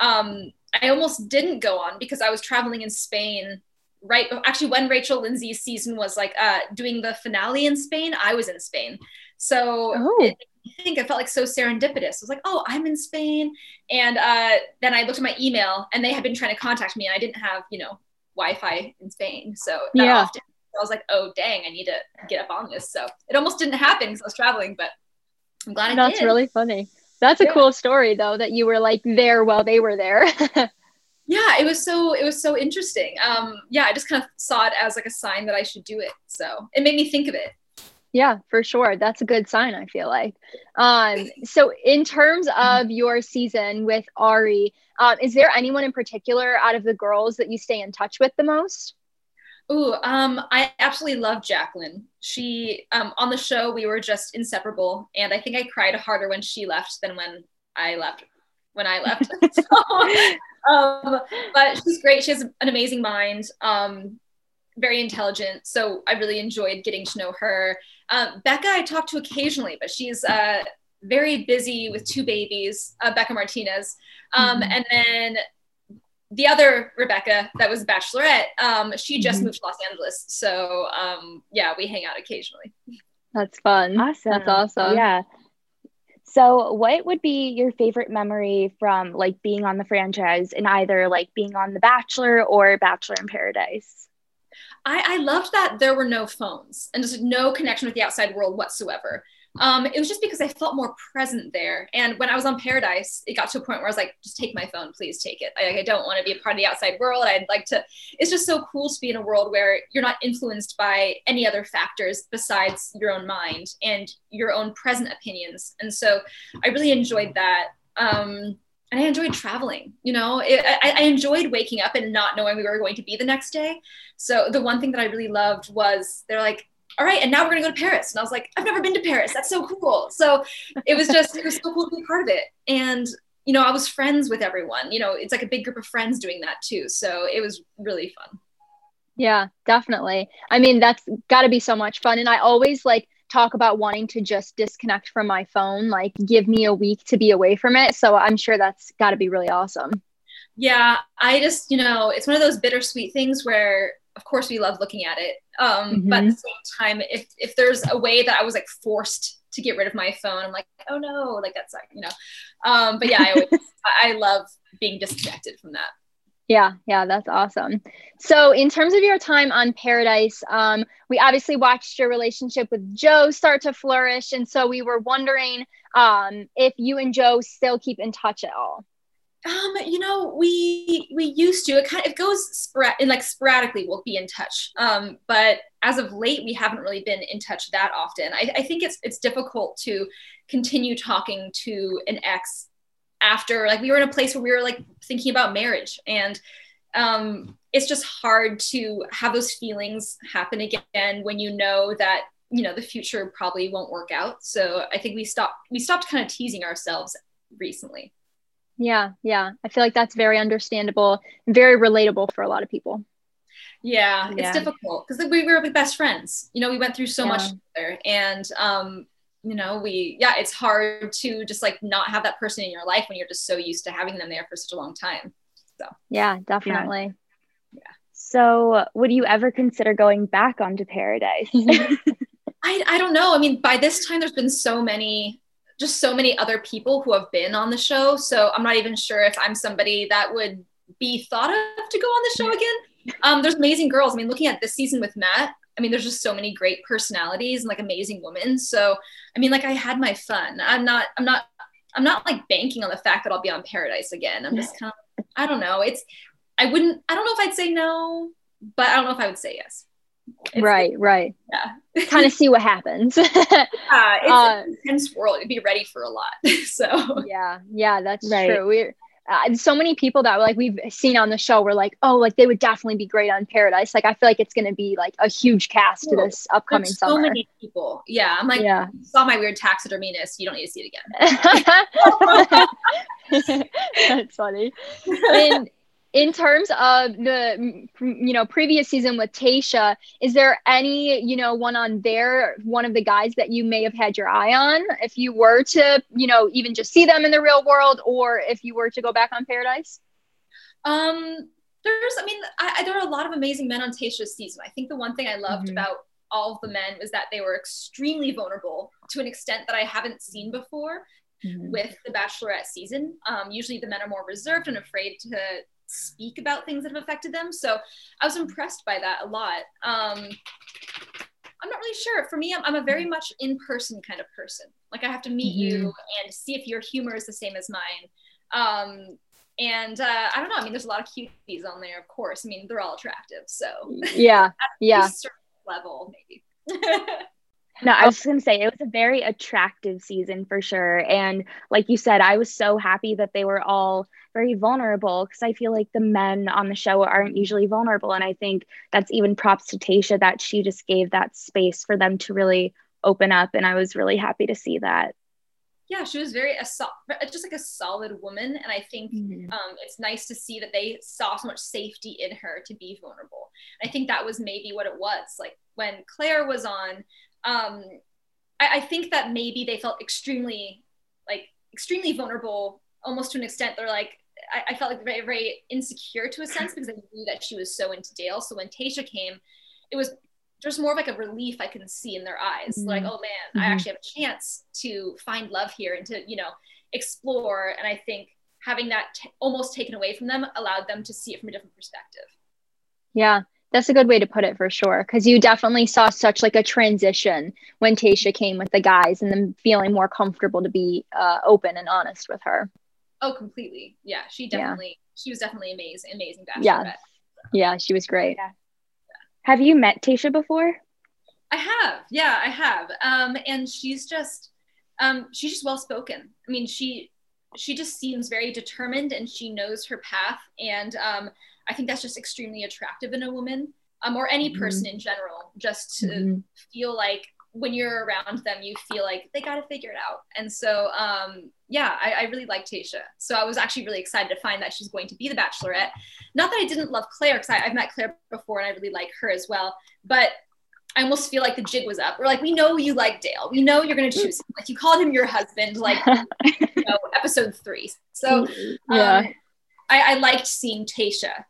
um, I almost didn't go on because I was traveling in Spain right actually when Rachel Lindsay's season was like uh, doing the finale in Spain, I was in Spain. So oh. it, I think I felt like so serendipitous. I was like, oh, I'm in Spain. And uh, then I looked at my email and they had been trying to contact me and I didn't have, you know, Wi-Fi in Spain. So yeah. often. I was like, oh dang, I need to get up on this. So it almost didn't happen because I was traveling, but I'm glad I That's did. really funny. That's a yeah. cool story though that you were like there while they were there. yeah, it was so it was so interesting. Um, yeah, I just kind of saw it as like a sign that I should do it. So it made me think of it. Yeah, for sure. That's a good sign, I feel like. Um, so in terms of your season with Arie, um, is there anyone in particular out of the girls that you stay in touch with the most? Ooh, um, I absolutely love Jacqueline. She um, on the show we were just inseparable, and I think I cried harder when she left than when I left. When I left, so, um, but she's great. She has an amazing mind, um, very intelligent. So I really enjoyed getting to know her. Uh, Bekah, I talk to occasionally, but she's uh, very busy with two babies. Uh, Bekah Martinez, um, mm-hmm. and then the other Rebecca that was Bachelorette, um, she just mm-hmm. moved to Los Angeles. So um, yeah, we hang out occasionally. That's fun. Awesome. That's awesome. Yeah. So what would be your favorite memory from like being on the franchise and either like being on The Bachelor or Bachelor in Paradise? I, I loved that there were no phones and just no connection with the outside world whatsoever. Um, it was just because I felt more present there. And when I was on Paradise, it got to a point where I was like, just take my phone, please take it. I, I don't want to be a part of the outside world. I'd like to, it's just so cool to be in a world where you're not influenced by any other factors besides your own mind and your own present opinions. And so I really enjoyed that. Um, and I enjoyed traveling. You know, it, I, I, enjoyed waking up and not knowing we were going to be the next day. So the one thing that I really loved was they're like, all right, and now we're gonna go to Paris. And I was like, I've never been to Paris. That's so cool. So it was just, it was so cool to be part of it. And, you know, I was friends with everyone. You know, it's like a big group of friends doing that too. So it was really fun. Yeah, definitely. I mean, that's got to be so much fun. And I always like talk about wanting to just disconnect from my phone, like give me a week to be away from it. So I'm sure that's got to be really awesome. Yeah, I just, you know, it's one of those bittersweet things where of course we love looking at it. Um, mm-hmm. but at the same time, if if there's a way that I was like forced to get rid of my phone, I'm like, oh no, like that's like, you know. Um, but yeah, I always, I love being disconnected from that. Yeah, yeah, that's awesome. So, in terms of your time on Paradise, um, we obviously watched your relationship with Joe start to flourish, and so we were wondering um, if you and Joe still keep in touch at all. Um, you know, we we used to. It kind of it goes and like sporadically we'll be in touch. Um, but as of late, we haven't really been in touch that often. I, I think it's it's difficult to continue talking to an ex after like we were in a place where we were like thinking about marriage. And um, it's just hard to have those feelings happen again when you know that you know the future probably won't work out. So i think we stopped we stopped kind of teasing ourselves recently. Yeah yeah. I feel like that's very understandable and very relatable for a lot of people. Yeah, yeah. it's difficult because we were like best friends. You know we went through so yeah. much together. And um you know we yeah it's hard to just like not have that person in your life when you're just so used to having them there for such a long time. So. Yeah definitely. Yeah, yeah. so would you ever consider going back onto paradise? I, I don't know. I mean by this time there's been so many just so many other people who have been on the show. So i'm not even sure if i'm somebody that would be thought of to go on the show again. Um, there's amazing girls. I mean looking at this season with matt I mean, there's just so many great personalities and like amazing women. So, I mean, like I had my fun. I'm not, I'm not, I'm not like banking on the fact that I'll be on Paradise again. I'm just kind of, I don't know. It's, I wouldn't, I don't know if I'd say no, but I don't know if I would say yes. It's, right, right. Yeah. kind of see what happens. uh, it's uh, an intense world. You'd be ready for a lot. so, yeah, yeah, that's right. true. We're, uh, so many people that like we've seen on the show were like, oh, like they would definitely be great on Paradise. Like I feel like it's going to be like a huge cast to this upcoming There's summer. So many people. Yeah, I'm like, yeah. saw my weird taxiderminess. You don't need to see it again. That's funny. And in terms of the you know previous season with Tayshia, is there any you know one on there, one of the guys that you may have had your eye on if you were to you know even just see them in the real world, or if you were to go back on Paradise? Um, there's, I mean, I, there are a lot of amazing men on Tayshia's season. I think the one thing I loved mm-hmm. about all of the men was that they were extremely vulnerable to an extent that I haven't seen before. Mm-hmm. with the bachelorette season um, usually the men are more reserved and afraid to speak about things that have affected them. So I was impressed by that a lot. Um, I'm not really sure. For me, I'm, I'm a very much in person kind of person. Like I have to meet mm-hmm. you and see if your humor is the same as mine. Um, and uh, I don't know. I mean, there's a lot of cuties on there, of course. I mean, they're all attractive. So yeah, yeah, level maybe. No, I was just going to say it was a very attractive season for sure. And like you said, I was so happy that they were all very vulnerable because I feel like the men on the show aren't usually vulnerable. And I think that's even props to Tayshia that she just gave that space for them to really open up. And I was really happy to see that. Yeah, she was very a just like a solid woman, and I think mm-hmm. um, it's nice to see that they saw so much safety in her to be vulnerable. I think that was maybe what it was. Like when Claire was on, um, I, I think that maybe they felt extremely like extremely vulnerable almost to an extent they're like I, I, felt like very very insecure to a sense because I knew that she was so into Dale. So when Tayshia came, it was just more of like a relief I can see in their eyes. Mm-hmm. Like, oh man, mm-hmm. I actually have a chance to find love here and to, you know, explore. And I think having that t- almost taken away from them allowed them to see it from a different perspective. Yeah. That's a good way to put it for sure. Cause you definitely saw such like a transition when Tayshia came with the guys and them feeling more comfortable to be uh, open and honest with her. Oh, completely. Yeah. She definitely, yeah. she was definitely amazing, amazing bachelorette. Yeah. Yeah. She was great. Yeah. Have you met Tayshia before? I have. Yeah, I have. Um, and she's just, um, she's just well spoken. I mean, she, she just seems very determined and she knows her path. And um, I think that's just extremely attractive in a woman um, or any mm-hmm. person mm-hmm. in general, just to mm-hmm. feel like when you're around them, you feel like they got to figure it out. And so, um, yeah, I, I, really like Tayshia. So I was actually really excited to find that she's going to be the Bachelorette. Not that I didn't love Claire, because I've met Claire before and I really like her as well. But I almost feel like the jig was up. We're like, we know you like Dale. We know you're going to choose him. Like you called him your husband, like you know, episode three. So yeah, um, I, I liked seeing Tayshia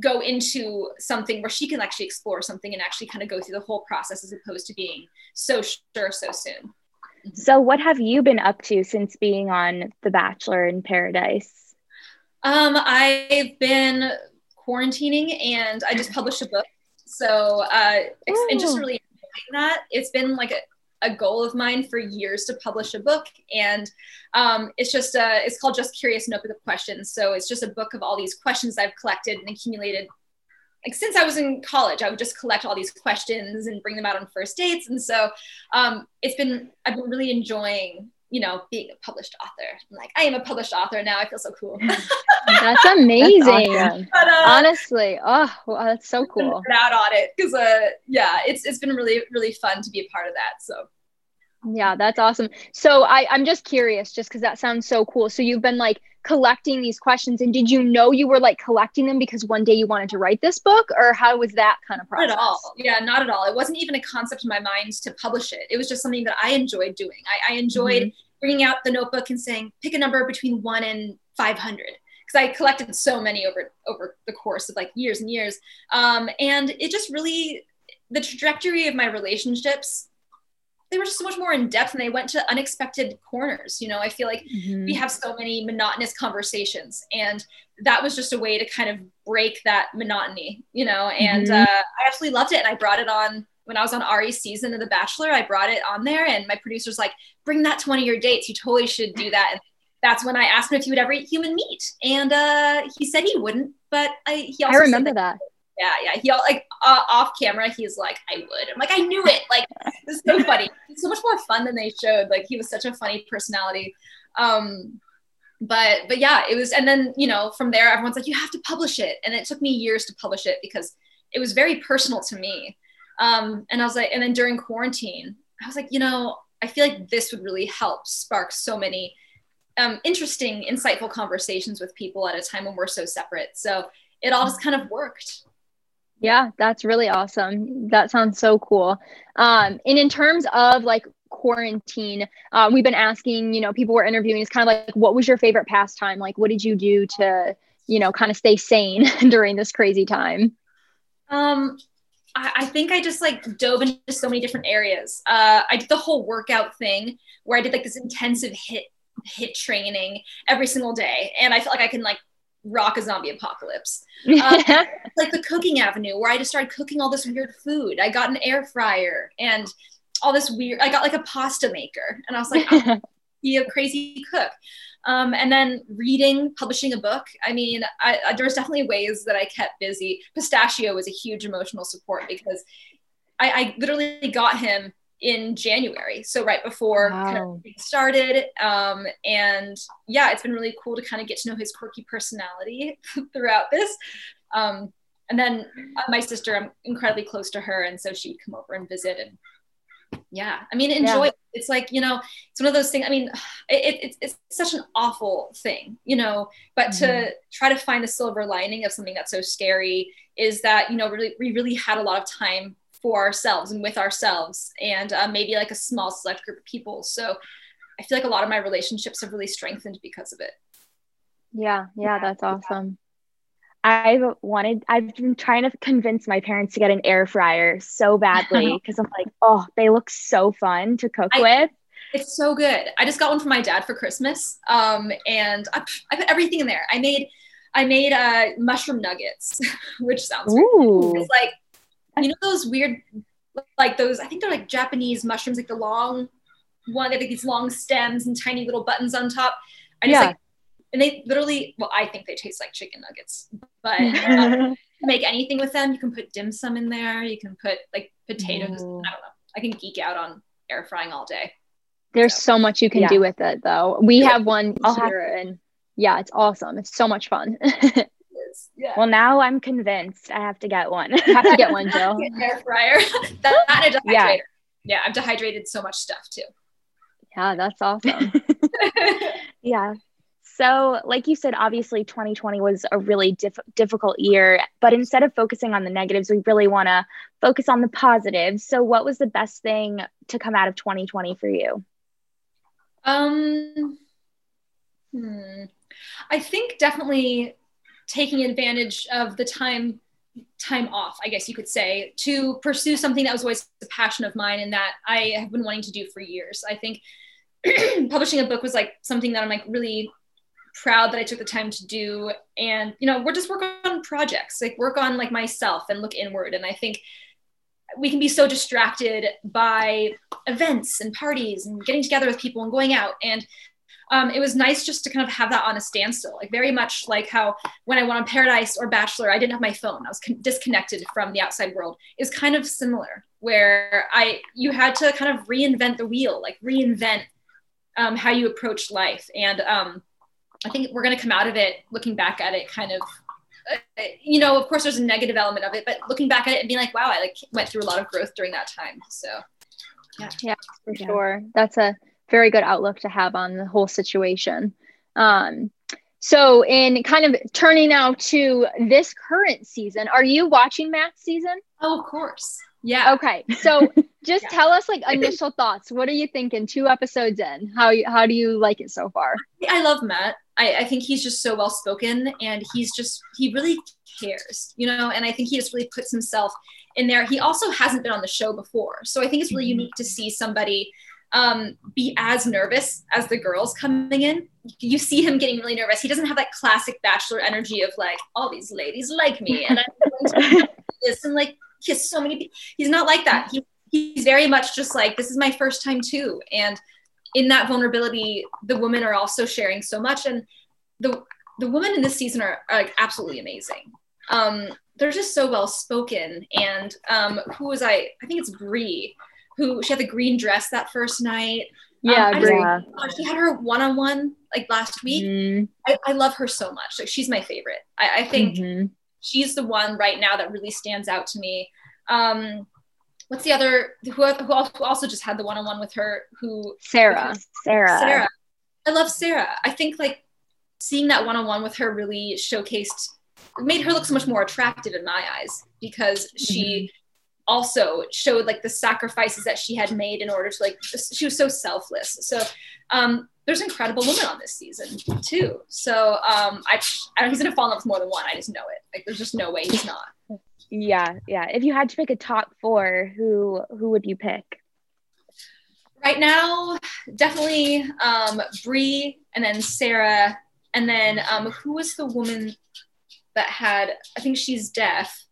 go into something where she can actually explore something and actually kind of go through the whole process as opposed to being so sure so soon. So, what have you been up to since being on The Bachelor in Paradise? Um, I've been quarantining and I just published a book. So, uh, and just really enjoying that. It's been like a, a goal of mine for years to publish a book and um, it's just a, it's called just curious notebook of questions. So it's just a book of all these questions i've collected and accumulated like since i was in college. I would just collect all these questions and bring them out on first dates. And so um, it's been i've been really enjoying you know being a published author. I'm like i am a published author now. I feel so cool. That's amazing. that's awesome. but, uh, honestly oh wow, that's so cool. out on it because uh yeah it's it's been really really fun to be a part of that so yeah that's awesome. So i i'm just curious just because that sounds so cool. So you've been like collecting these questions and did you know you were like collecting them because one day you wanted to write this book or how was that kind of process not at all. yeah not at all. It wasn't even a concept in my mind to publish it. It was just something that i enjoyed doing. I, I enjoyed mm-hmm. bringing out the notebook and saying pick a number between 1 and 500 because I collected so many over over the course of like years and years. Um, and it just really the trajectory of my relationships they were just so much more in depth and they went to unexpected corners. You know, I feel like mm-hmm. we have so many monotonous conversations and that was just a way to kind of break that monotony, you know, and mm-hmm. uh, I absolutely loved it. And I brought it on when I was on Arie's season of The Bachelor, I brought it on there and my producer's like, bring that to one of your dates. You totally should do that. And that's when I asked him if he would ever eat human meat. And uh, he said he wouldn't, but I, he also I remember that, that yeah, yeah. He all like uh, off camera, he's like, I would. I'm like, I knew it. Like, it's so funny. It's so much more fun than they showed. Like, he was such a funny personality. Um, but but yeah, it was. And then you know, from there, everyone's like, you have to publish it. And it took me years to publish it because it was very personal to me. Um, and I was like, and then during quarantine, I was like, you know, I feel like this would really help spark so many um, interesting, insightful conversations with people at a time when we're so separate. So it all just kind of worked. Yeah, that's really awesome. That sounds so cool. Um, and in terms of like quarantine, uh, we've been asking, you know, people we're interviewing is kind of like, what was your favorite pastime? Like, what did you do to, you know, kind of stay sane during this crazy time? Um, I, I think I just like dove into so many different areas. Uh, I did the whole workout thing where I did like this intensive hit HIIT training every single day, and I felt like I can like rock a zombie apocalypse. Um, like the cooking avenue where I just started cooking all this weird food. I got an air fryer and all this weird, I got like a pasta maker and I was like, oh, be a crazy cook. Um, and then reading, publishing a book. I mean, I, I, there was definitely ways that I kept busy. Pistachio was a huge emotional support because I, I literally got him in January, so right before wow. kind of started. Um, and yeah, it's been really cool to kind of get to know his quirky personality throughout this. Um, and then uh, my sister, I'm incredibly close to her, and so she'd come over and visit. And yeah, I mean, enjoy. Yeah. It's like you know, it's one of those things. I mean, it, it, it's such an awful thing, you know. But mm-hmm. to try to find the silver lining of something that's so scary is that you know, really, we really had a lot of time for ourselves and with ourselves and uh, maybe like a small select group of people so i feel like a lot of my relationships have really strengthened because of it yeah yeah that's awesome I've wanted, I've been trying to convince my parents to get an air fryer so badly because I'm like, oh, they look so fun to cook I, with. It's so good. I just got one for my dad for Christmas. Um, and I, I put everything in there. I made, I made uh, mushroom nuggets, which sounds Ooh. It's like you know those weird like those i think they're like japanese mushrooms like the long one they have like these long stems and tiny little buttons on top i just yeah. like and they literally well i think they taste like chicken nuggets but um, make anything with them you can put dim sum in there you can put like potatoes Ooh. i don't know i can geek out on air frying all day there's so, so much you can yeah. do with it though we yeah. have one I'll here have- and yeah it's awesome it's so much fun Yeah. Well, now I'm convinced I have to get one. I have to get one, Jill. air fryer. that a dehydrator. Yeah. yeah, I've dehydrated so much stuff too. Yeah, that's awesome. yeah. So, like you said, obviously 2020 was a really diff- difficult year, but instead of focusing on the negatives, we really want to focus on the positives. So, what was the best thing to come out of 2020 for you? Um, hmm. I think definitely taking advantage of the time time off, I guess you could say, to pursue something that was always a passion of mine and that I have been wanting to do for years. I think publishing a book was like something that I'm like really proud that I took the time to do. And, you know, we're just work on projects, like work on like myself and look inward. And I think we can be so distracted by events and parties and getting together with people and going out. And um, it was nice just to kind of have that on a standstill, like very much like how when I went on Paradise or Bachelor, I didn't have my phone. I was con- disconnected from the outside world. Is kind of similar, where I you had to kind of reinvent the wheel, like reinvent um, how you approach life. And um, I think we're going to come out of it looking back at it, kind of uh, you know, of course, there's a negative element of it, but looking back at it and being like, wow, I like went through a lot of growth during that time. So, yeah, yeah, for yeah. sure. That's a very good outlook to have on the whole situation. Um, so, in kind of turning now to this current season, are you watching Matt's season? Oh, of course. Yeah. Okay. So, just yeah. tell us like initial thoughts. What are you thinking? Two episodes in, how how do you like it so far? I love Matt. I, I think he's just so well spoken, and he's just he really cares, you know. And I think he just really puts himself in there. He also hasn't been on the show before, so I think it's really mm-hmm. unique to see somebody um, be as nervous as the girls coming in. You see him getting really nervous. He doesn't have that classic bachelor energy of like, all these ladies like me, and I'm going to this and like kiss so many people. He's not like that. He, he's very much just like, this is my first time too. And in that vulnerability, the women are also sharing so much. And the the women in this season are, are like absolutely amazing. Um, they're just so well spoken. And um, who was I? I think it's Bri who she had the green dress that first night. Yeah, um, yeah. she had her one on one like last week. Mm-hmm. I, I, love her so much. Like she's my favorite. I, I think mm-hmm. she's the one right now that really stands out to me. Um, what's the other who, who also just had the one on one with her? Who Sarah. Sarah. Sarah. I love Sarah. I think like seeing that one on one with her really showcased made her look so much more attractive in my eyes because she mm-hmm also showed like the sacrifices that she had made in order to like she was so selfless. So um there's incredible women on this season too. So um i i he's gonna fall in love with more than one. I just know it. Like there's just no way he's not. Yeah yeah. If you had to pick a top four who who would you pick? Right now definitely um bri and then sarah. And then um who was the woman that had i think she's deaf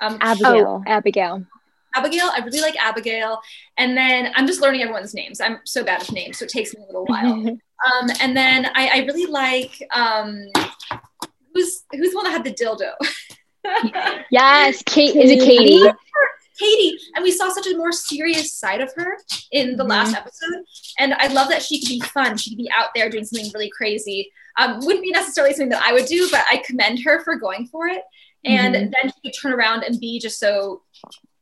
um, Abigail. Oh, Abigail. Abigail. I really like Abigail. And then I'm just learning everyone's names. I'm so bad with names, so it takes me a little while. um, and then I, I really like um, who's who's the one that had the dildo? yes, Kate. Is it Katie? Katie, and we saw such a more serious side of her in the mm-hmm. last episode. And I love that she could be fun. She could be out there doing something really crazy. Um, wouldn't be necessarily something that I would do, but I commend her for going for it and mm-hmm. then she could turn around and be just so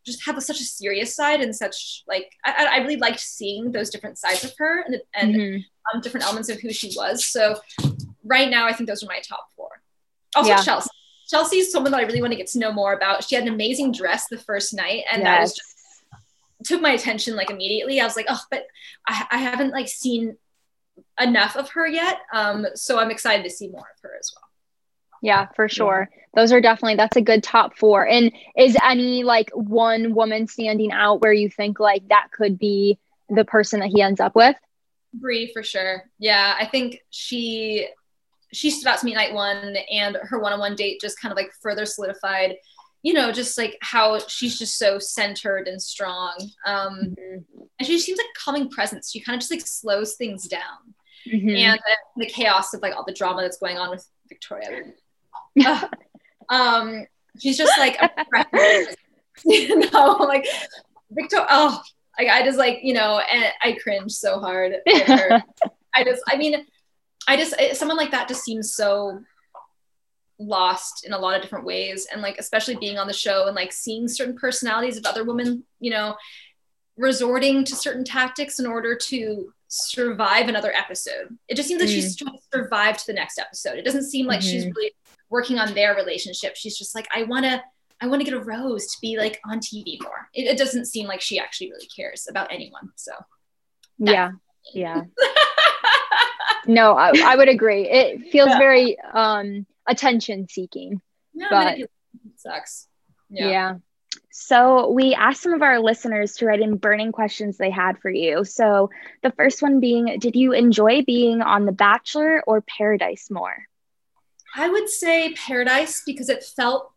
just have a, such a serious side and such like I, I really liked seeing those different sides of her and, and mm-hmm. um, different elements of who she was so right now i think those are my top four also yeah. chelsea chelsea is someone that i really want to get to know more about she had an amazing dress the first night and yes. that was just took my attention like immediately i was like oh but i, I haven't like seen enough of her yet um so i'm excited to see more of her as well yeah, for sure. Yeah. Those are definitely that's a good top four. And is any like one woman standing out where you think like that could be the person that he ends up with? Bri for sure. Yeah, I think she she stood out to me night one, and her one-on-one date just kind of like further solidified. You know, just like how she's just so centered and strong. Um, mm-hmm. And she seems like a calming presence. She kind of just like slows things down. Mm-hmm. And the chaos of like all the drama that's going on with Victoria um, she's just like, you know, like Victor. Oh, like I just like you know, and I cringe so hard. I just, I mean, I just someone like that just seems so lost in a lot of different ways and like especially being on the show and like seeing certain personalities of other women you know resorting to certain tactics in order to survive another episode. It just seems like mm. she's trying to survive to the next episode. It doesn't seem like mm-hmm. she's really working on their relationship. She's just like, I want to, I want to get a rose to be like on TV more. It, it, doesn't seem like she actually really cares about anyone. So, yeah, yeah. no, I, I, would agree. It feels yeah. very um attention seeking. Yeah, but it sucks. Yeah. yeah. So, we asked some of our listeners to write in burning questions they had for you. So, the first one being Did you enjoy being on The Bachelor or Paradise more? I would say Paradise because it felt.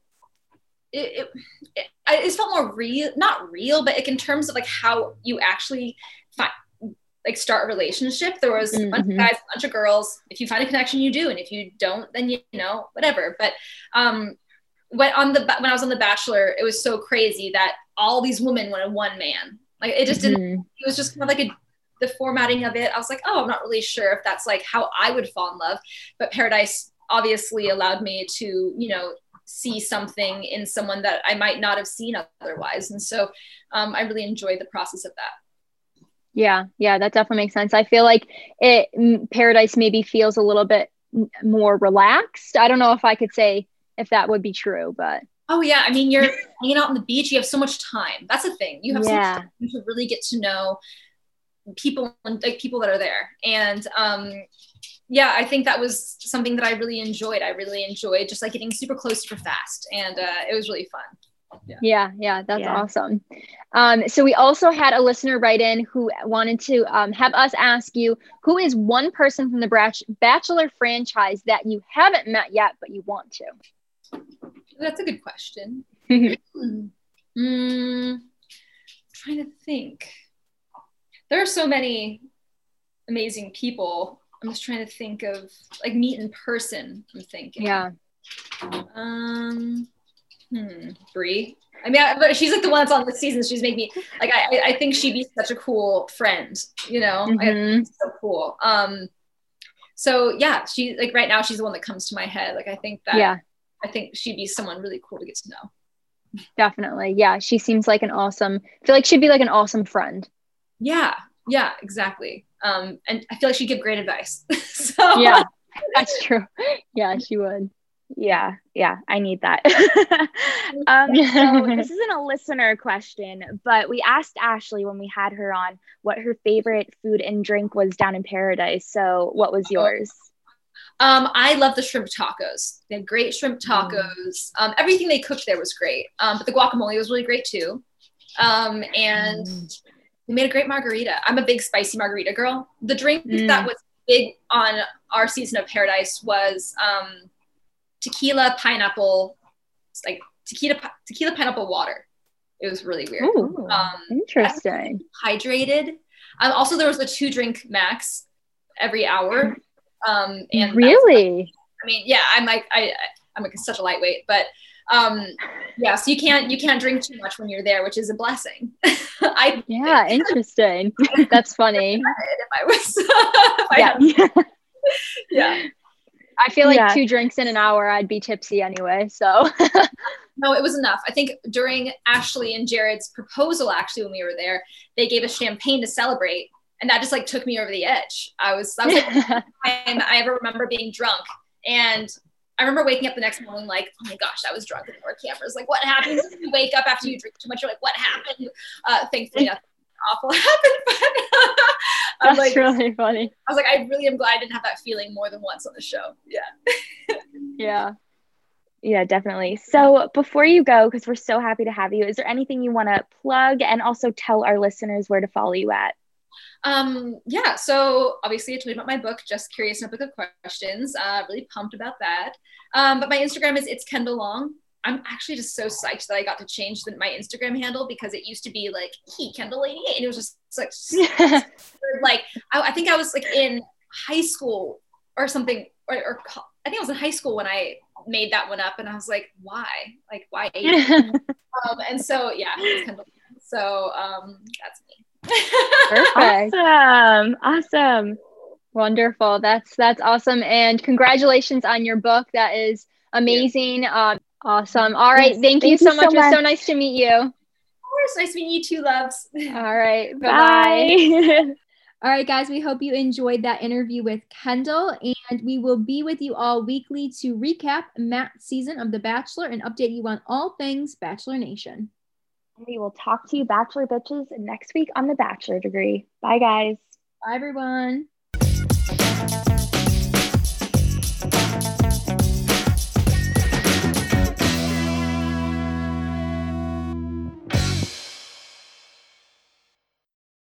It, it, it, it felt more real, not real, but like in terms of like how you actually find, like start a relationship. There was mm-hmm. a bunch of mm-hmm. guys, a bunch of girls. If you find a connection, you do, and if you don't, then you, you know whatever. But um, when on the when I was on The Bachelor, it was so crazy that all these women wanted one man. Like it just didn't. Mm-hmm. It was just kind of like a the formatting of it. I was like, oh, I'm not really sure if that's like how I would fall in love. But Paradise obviously allowed me to, you know, see something in someone that I might not have seen otherwise. And so um, I really enjoyed the process of that. Yeah, yeah, that definitely makes sense. I feel like it Paradise maybe feels a little bit more relaxed. I don't know if I could say if that would be true, but oh yeah, I mean you're hanging out on the beach, you have so much time. That's the thing. You have yeah. so much time to really get to know people and like people that are there. And um yeah, I think that was something that I really enjoyed. I really enjoyed just like getting super close super fast and uh, it was really fun. Yeah. yeah, yeah, that's yeah. awesome. Um, so we also had a listener write in who wanted to um, have us ask you who is one person from the Bachelor franchise that you haven't met yet but you want to. That's a good question. mm, trying to think. There are so many amazing people. I'm just trying to think of like meet in person. I'm thinking. Yeah. Um. Hmm. Bri. I mean, I, but she's like the one that's on the season. She's made me like I. I think she'd be such a cool friend. You know, mm-hmm. so cool. Um. So yeah, she like right now she's the one that comes to my head. Like I think that. Yeah. I think she'd be someone really cool to get to know. Definitely. Yeah. She seems like an awesome, I feel like she'd be like an awesome friend. Yeah. Yeah, exactly. Um, and I feel like she'd give great advice. so yeah, that's true. Yeah, she would. Yeah, yeah, I need that. um, so this isn't a listener question, but we asked Ashley when we had her on what her favorite food and drink was down in Paradise. So, what was yours? Um, I love the shrimp tacos. They had great shrimp mm. tacos. Um, everything they cooked there was great. Um, but the guacamole was really great too. Um, and mm. we made a great margarita. I'm a big spicy margarita girl. The drink mm. that was big on our season of Paradise was um, tequila pineapple, like tequila tequila pineapple water. It was really weird. Ooh, um, interesting. Hydrated. Um, also, there was a two drink max every hour. Um, and really, I mean, yeah, I'm like, I, I'm like such a lightweight, but um, yeah, so you can't, you can't drink too much when you're there, which is a blessing. I, yeah, interesting. That's funny. If I was, if I yeah. yeah. I feel like yeah. two drinks in an hour, I'd be tipsy anyway. So no, it was enough. I think during Ashley and Jared's proposal, actually, when we were there, they gave us champagne to celebrate and that just like took me over the edge. I was, I was like, time I ever remember being drunk. And I remember waking up the next morning like, oh my gosh, I was drunk and there were cameras. Like, what happens if you wake up after you drink too much? You're like, what happened? Uh, thankfully, nothing awful happened. But That's like, really funny. I was like, I really am glad I didn't have that feeling more than once on the show. Yeah. yeah. Yeah, definitely. So before you go, because we're so happy to have you, is there anything you want to plug and also tell our listeners where to follow you at? Um, yeah, so obviously I told you about my book, Just Curious Notebook of Questions. Uh, really pumped about that. Um, but my Instagram is it's Kendall Long. I'm actually just so psyched that I got to change the, my Instagram handle because it used to be like he Kendall 88 and it was just like like I, I, think I was like in high school or something or, or, I think I was in high school when I made that one up and I was like why like why um, and so yeah Kendall. so um, that's me Perfect. Awesome. Awesome. Wonderful. That's that's awesome. And congratulations on your book. That is amazing. Um, awesome. All right. Yes, thank, thank, you so much. So much. It was so nice to meet you. Of course. Nice meeting you too, loves. All right. Bye-bye. Bye. All right, guys, we hope you enjoyed that interview with Kendall, and we will be with you all weekly to recap Matt's season of The Bachelor and update you on all things Bachelor Nation. We will talk to you, Bachelor Bitches, next week on The Bachelor Degree. Bye, guys. Bye, everyone.